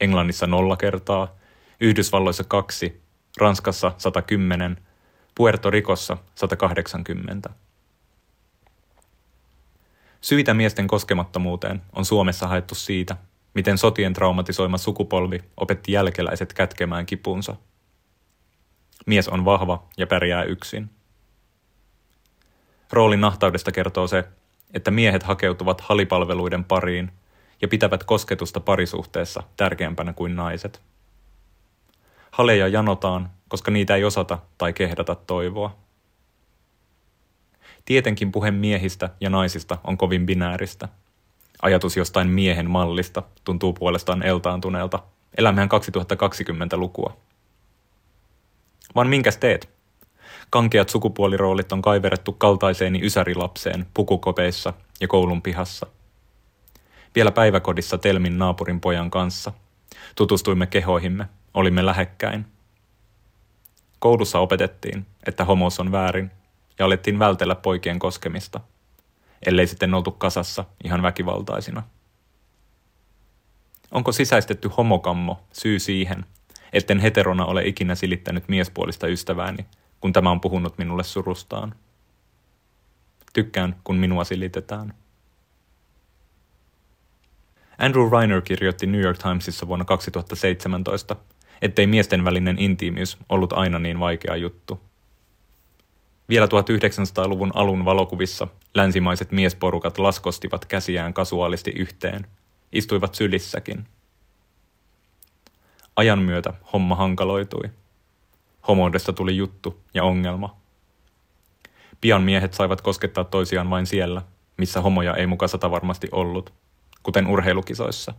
Englannissa nolla kertaa, Yhdysvalloissa kaksi, Ranskassa 110, Puerto Ricossa 180. Syitä miesten koskemattomuuteen on Suomessa haettu siitä, miten sotien traumatisoima sukupolvi opetti jälkeläiset kätkemään kipunsa. Mies on vahva ja pärjää yksin. Roolin nahtaudesta kertoo se, että miehet hakeutuvat halipalveluiden pariin ja pitävät kosketusta parisuhteessa tärkeämpänä kuin naiset. Haleja janotaan, koska niitä ei osata tai kehdata toivoa. Tietenkin puhe miehistä ja naisista on kovin binääristä. Ajatus jostain miehen mallista tuntuu puolestaan eltaantuneelta. Elämmehän 2020-lukua. Vaan minkäs teet? Kankeat sukupuoliroolit on kaiverettu kaltaiseeni ysärilapseen pukukopeissa ja koulun pihassa. Vielä päiväkodissa Telmin naapurin pojan kanssa. Tutustuimme kehoihimme, olimme lähekkäin. Koulussa opetettiin, että homos on väärin ja alettiin vältellä poikien koskemista, ellei sitten oltu kasassa ihan väkivaltaisina. Onko sisäistetty homokammo syy siihen, etten heterona ole ikinä silittänyt miespuolista ystävääni, kun tämä on puhunut minulle surustaan? Tykkään, kun minua silitetään. Andrew Reiner kirjoitti New York Timesissa vuonna 2017, ettei miesten välinen intiimiys ollut aina niin vaikea juttu. Vielä 1900-luvun alun valokuvissa länsimaiset miesporukat laskostivat käsiään kasuaalisti yhteen, istuivat sylissäkin. Ajan myötä homma hankaloitui. Homoudesta tuli juttu ja ongelma. Pian miehet saivat koskettaa toisiaan vain siellä, missä homoja ei muka sata varmasti ollut, kuten urheilukisoissa.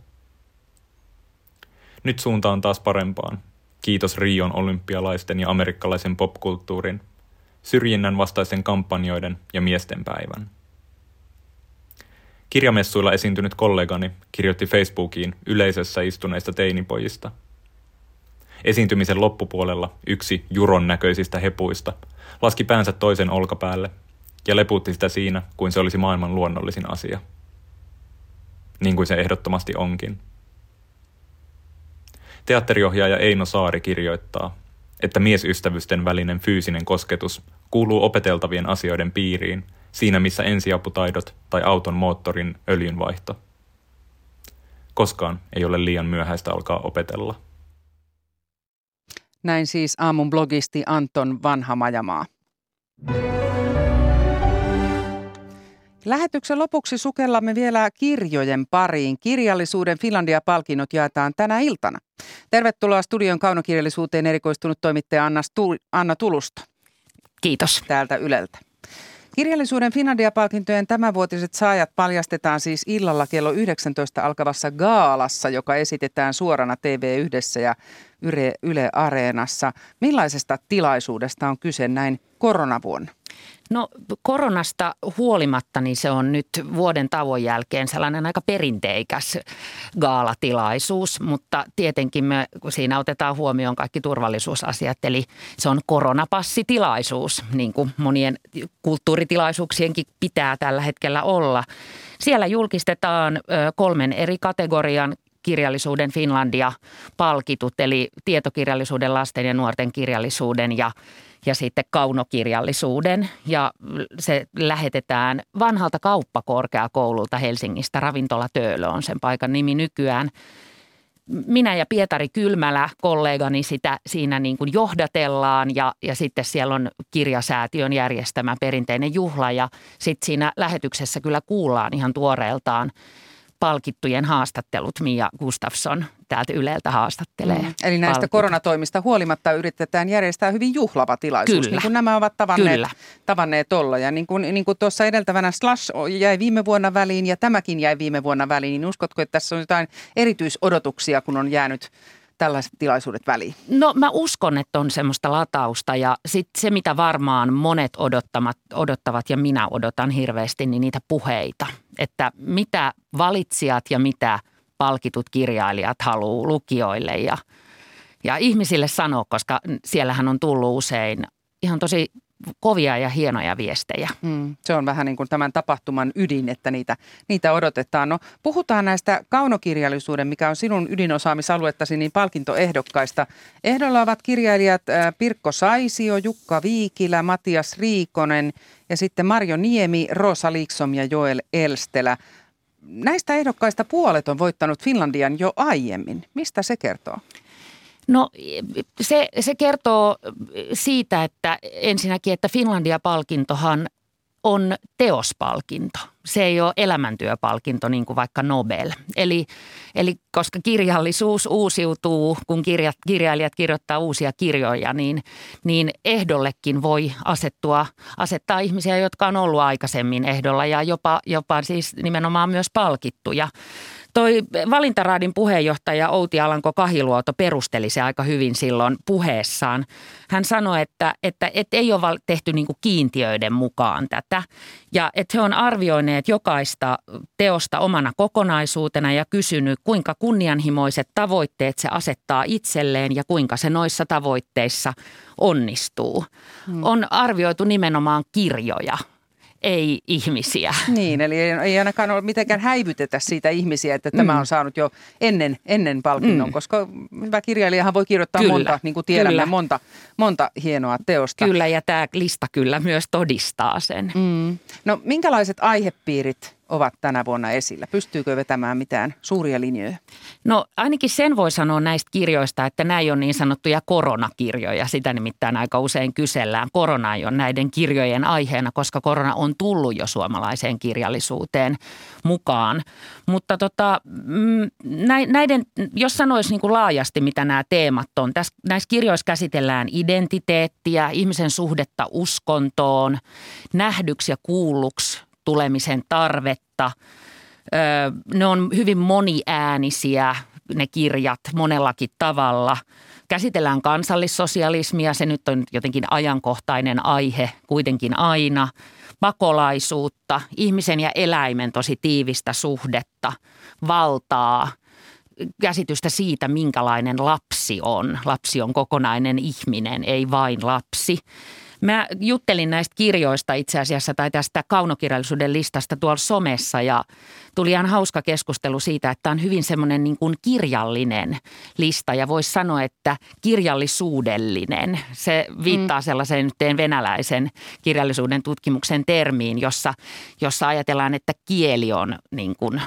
Nyt suunta on taas parempaan. Kiitos Rion olympialaisten ja amerikkalaisen popkulttuurin, syrjinnän vastaisen kampanjoiden ja miesten päivän. Kirjamessuilla esiintynyt kollegani kirjoitti Facebookiin yleisössä istuneista teinipojista. Esiintymisen loppupuolella yksi juron näköisistä hepuista laski päänsä toisen olkapäälle ja leputti sitä siinä, kuin se olisi maailman luonnollisin asia. Niin kuin se ehdottomasti onkin. Teatteriohjaaja Eino Saari kirjoittaa, että miesystävysten välinen fyysinen kosketus kuuluu opeteltavien asioiden piiriin, siinä missä ensiaputaidot tai auton moottorin öljynvaihto. Koskaan ei ole liian myöhäistä alkaa opetella. Näin siis aamun blogisti Anton Vanhamajamaa. Lähetyksen lopuksi sukellamme vielä kirjojen pariin. Kirjallisuuden Finlandia-palkinnot jaetaan tänä iltana. Tervetuloa studion kaunokirjallisuuteen erikoistunut toimittaja Anna, Tulusto. Kiitos. Täältä Yleltä. Kirjallisuuden Finlandia-palkintojen tämänvuotiset saajat paljastetaan siis illalla kello 19 alkavassa gaalassa, joka esitetään suorana TV1 ja Yle, Yle Areenassa. Millaisesta tilaisuudesta on kyse näin koronavuonna? No koronasta huolimatta niin se on nyt vuoden tauon jälkeen sellainen aika perinteikäs gaalatilaisuus, mutta tietenkin me siinä otetaan huomioon kaikki turvallisuusasiat, eli se on koronapassitilaisuus, niin kuin monien kulttuuritilaisuuksienkin pitää tällä hetkellä olla. Siellä julkistetaan kolmen eri kategorian kirjallisuuden Finlandia palkitut, eli tietokirjallisuuden, lasten ja nuorten kirjallisuuden ja ja sitten kaunokirjallisuuden. Ja se lähetetään vanhalta kauppakorkeakoululta Helsingistä. Ravintola Töölö on sen paikan nimi nykyään. Minä ja Pietari Kylmälä, kollegani, sitä siinä niin kuin johdatellaan ja, ja sitten siellä on kirjasäätiön järjestämä perinteinen juhla ja sitten siinä lähetyksessä kyllä kuullaan ihan tuoreeltaan palkittujen haastattelut Mia Gustafsson täältä Yleltä haastattelee. Mm. Eli näistä palkit. koronatoimista huolimatta yritetään järjestää hyvin juhlava tilaisuus, Kyllä. niin kuin nämä ovat tavanneet, Kyllä. tavanneet olla. Ja niin kuin, niin kuin tuossa edeltävänä Slash jäi viime vuonna väliin ja tämäkin jäi viime vuonna väliin, niin uskotko, että tässä on jotain erityisodotuksia, kun on jäänyt tällaiset tilaisuudet väliin? No mä uskon, että on semmoista latausta ja sitten se, mitä varmaan monet odottamat, odottavat ja minä odotan hirveästi, niin niitä puheita. Että mitä valitsijat ja mitä palkitut kirjailijat haluaa lukijoille ja, ja ihmisille sanoa, koska siellähän on tullut usein ihan tosi kovia ja hienoja viestejä. Mm, se on vähän niin kuin tämän tapahtuman ydin, että niitä, niitä odotetaan. No, puhutaan näistä kaunokirjallisuuden, mikä on sinun ydinosaamisaluettasi, niin palkintoehdokkaista. Ehdolla ovat kirjailijat Pirkko Saisio, Jukka Viikilä, Matias Riikonen ja sitten Marjo Niemi, Rosa Liksom ja Joel Elstelä. Näistä ehdokkaista puolet on voittanut Finlandian jo aiemmin. Mistä se kertoo? No se, se kertoo siitä, että ensinnäkin, että Finlandia-palkintohan on teospalkinto. Se ei ole elämäntyöpalkinto niin kuin vaikka Nobel. Eli, eli koska kirjallisuus uusiutuu, kun kirja, kirjailijat kirjoittaa uusia kirjoja, niin, niin ehdollekin voi asettua, asettaa ihmisiä, jotka on ollut aikaisemmin ehdolla ja jopa, jopa siis nimenomaan myös palkittuja. Toi valintaraadin puheenjohtaja Outi Alanko Kahiluoto perusteli se aika hyvin silloin puheessaan. Hän sanoi, että, että, että ei ole tehty niin kuin kiintiöiden mukaan tätä ja että he on arvioineet jokaista teosta omana kokonaisuutena ja kysynyt, kuinka kunnianhimoiset tavoitteet se asettaa itselleen ja kuinka se noissa tavoitteissa onnistuu. Hmm. On arvioitu nimenomaan kirjoja ei ihmisiä. *laughs* Niin, eli ei, ainakaan ole mitenkään häivytetä siitä ihmisiä, että mm. tämä on saanut jo ennen, ennen palkinnon, mm. koska hyvä kirjailijahan voi kirjoittaa kyllä, monta, niin kuin tiedämme, kyllä. monta, monta hienoa teosta. Kyllä, ja tämä lista kyllä myös todistaa sen. Mm. No minkälaiset aihepiirit ovat tänä vuonna esillä? Pystyykö vetämään mitään suuria linjoja? No ainakin sen voi sanoa näistä kirjoista, että nämä on niin sanottuja koronakirjoja. Sitä nimittäin aika usein kysellään. Korona on näiden kirjojen aiheena, koska korona on tullut jo suomalaiseen kirjallisuuteen mukaan. Mutta tota, mm, näiden, jos sanoisi niin kuin laajasti, mitä nämä teemat on. Tässä, näissä kirjoissa käsitellään identiteettiä, ihmisen suhdetta uskontoon, nähdyksi ja kuulluksi tulemisen tarvetta. Ne on hyvin moniäänisiä, ne kirjat monellakin tavalla. Käsitellään kansallissosialismia, se nyt on jotenkin ajankohtainen aihe kuitenkin aina. Pakolaisuutta, ihmisen ja eläimen tosi tiivistä suhdetta, valtaa, käsitystä siitä, minkälainen lapsi on. Lapsi on kokonainen ihminen, ei vain lapsi. Mä juttelin näistä kirjoista itse asiassa tai tästä kaunokirjallisuuden listasta tuolla somessa ja tuli ihan hauska keskustelu siitä, että on hyvin semmoinen niin kuin kirjallinen lista ja voisi sanoa, että kirjallisuudellinen. Se viittaa mm. sellaiseen yhteen venäläisen kirjallisuuden tutkimuksen termiin, jossa, jossa ajatellaan, että kieli on niin kuin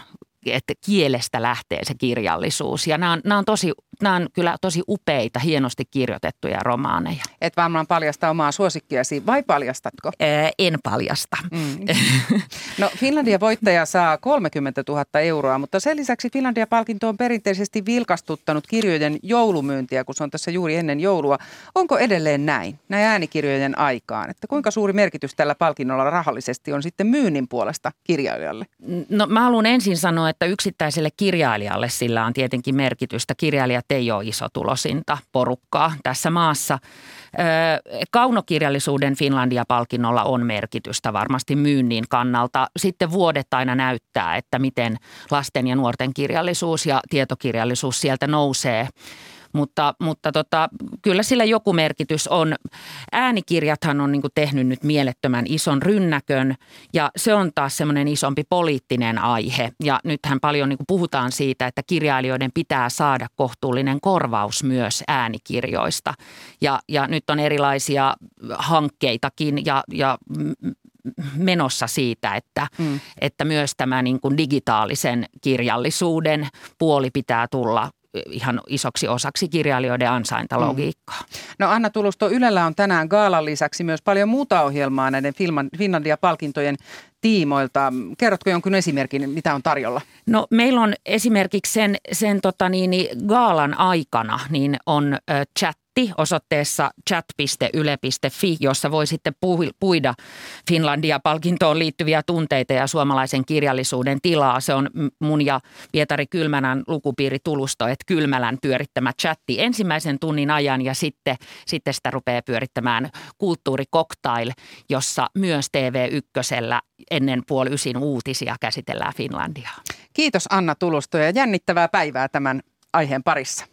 että kielestä lähtee se kirjallisuus. Ja nämä on, nämä on, tosi, nämä on kyllä tosi upeita, hienosti kirjoitettuja romaaneja. Et varmaan paljasta omaa suosikkiasi, vai paljastatko? Ää, en paljasta. Mm. *laughs* No Finlandia voittaja saa 30 000 euroa, mutta sen lisäksi Finlandia-palkinto on perinteisesti vilkastuttanut kirjojen joulumyyntiä, kun se on tässä juuri ennen joulua. Onko edelleen näin, näin äänikirjojen aikaan? Että kuinka suuri merkitys tällä palkinnolla rahallisesti on sitten myynnin puolesta kirjailijalle? No mä haluan ensin sanoa, että yksittäiselle kirjailijalle sillä on tietenkin merkitystä. Kirjailijat ei ole tulosinta porukkaa tässä maassa. Kaunokirjallisuuden Finlandia-palkinnolla on merkitystä varmasti myynnin kannalta. Sitten vuodet aina näyttää, että miten lasten ja nuorten kirjallisuus ja tietokirjallisuus sieltä nousee mutta, mutta tota, kyllä sillä joku merkitys on. Äänikirjathan on niin tehnyt nyt mielettömän ison rynnäkön ja se on taas semmoinen isompi poliittinen aihe. Ja nythän paljon niin puhutaan siitä, että kirjailijoiden pitää saada kohtuullinen korvaus myös äänikirjoista. Ja, ja nyt on erilaisia hankkeitakin ja, ja menossa siitä, että, mm. että myös tämä niin kuin digitaalisen kirjallisuuden puoli pitää tulla ihan isoksi osaksi kirjailijoiden ansaintalogiikkaa. Mm. No Anna Tulusto, Ylellä on tänään Gaalan lisäksi myös paljon muuta ohjelmaa näiden Finlandia-palkintojen tiimoilta. Kerrotko jonkun esimerkin, mitä on tarjolla? No meillä on esimerkiksi sen, sen tota niin, Gaalan aikana niin on chat chatti osoitteessa chat.yle.fi, jossa voi sitten puida Finlandia-palkintoon liittyviä tunteita ja suomalaisen kirjallisuuden tilaa. Se on mun ja Pietari Kylmälän lukupiiri Tulusto, että Kylmälän pyörittämä chatti ensimmäisen tunnin ajan ja sitten, sitten sitä rupeaa pyörittämään kulttuurikoktail, jossa myös TV1 ennen puoli ysin uutisia käsitellään Finlandiaa. Kiitos Anna Tulusto ja jännittävää päivää tämän aiheen parissa.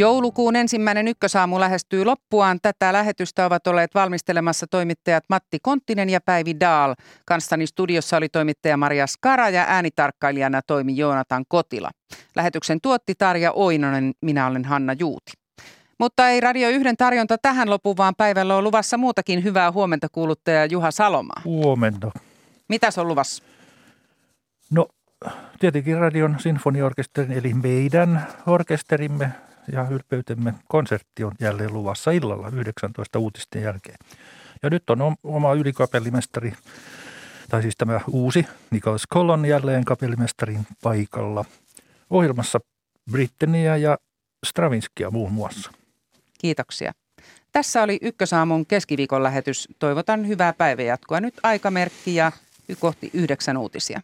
Joulukuun ensimmäinen ykkösaamu lähestyy loppuaan. Tätä lähetystä ovat olleet valmistelemassa toimittajat Matti Konttinen ja Päivi Daal. Kanssani studiossa oli toimittaja Maria Skara ja äänitarkkailijana toimi Joonatan Kotila. Lähetyksen tuotti Tarja Oinonen, minä olen Hanna Juuti. Mutta ei Radio yhden tarjonta tähän lopu, vaan päivällä on luvassa muutakin hyvää huomenta kuuluttaja Juha Salomaa. Huomenta. Mitäs on luvassa? No tietenkin Radion sinfoniorkesterin eli meidän orkesterimme ja ylpeytemme konsertti on jälleen luvassa illalla 19 uutisten jälkeen. Ja nyt on oma ylikapellimestari, tai siis tämä uusi Nicholas Collon jälleen kapellimestarin paikalla. Ohjelmassa Britteniä ja Stravinskia muun muassa. Kiitoksia. Tässä oli Ykkösaamun keskiviikon lähetys. Toivotan hyvää päivänjatkoa. Nyt aikamerkki ja kohti yhdeksän uutisia.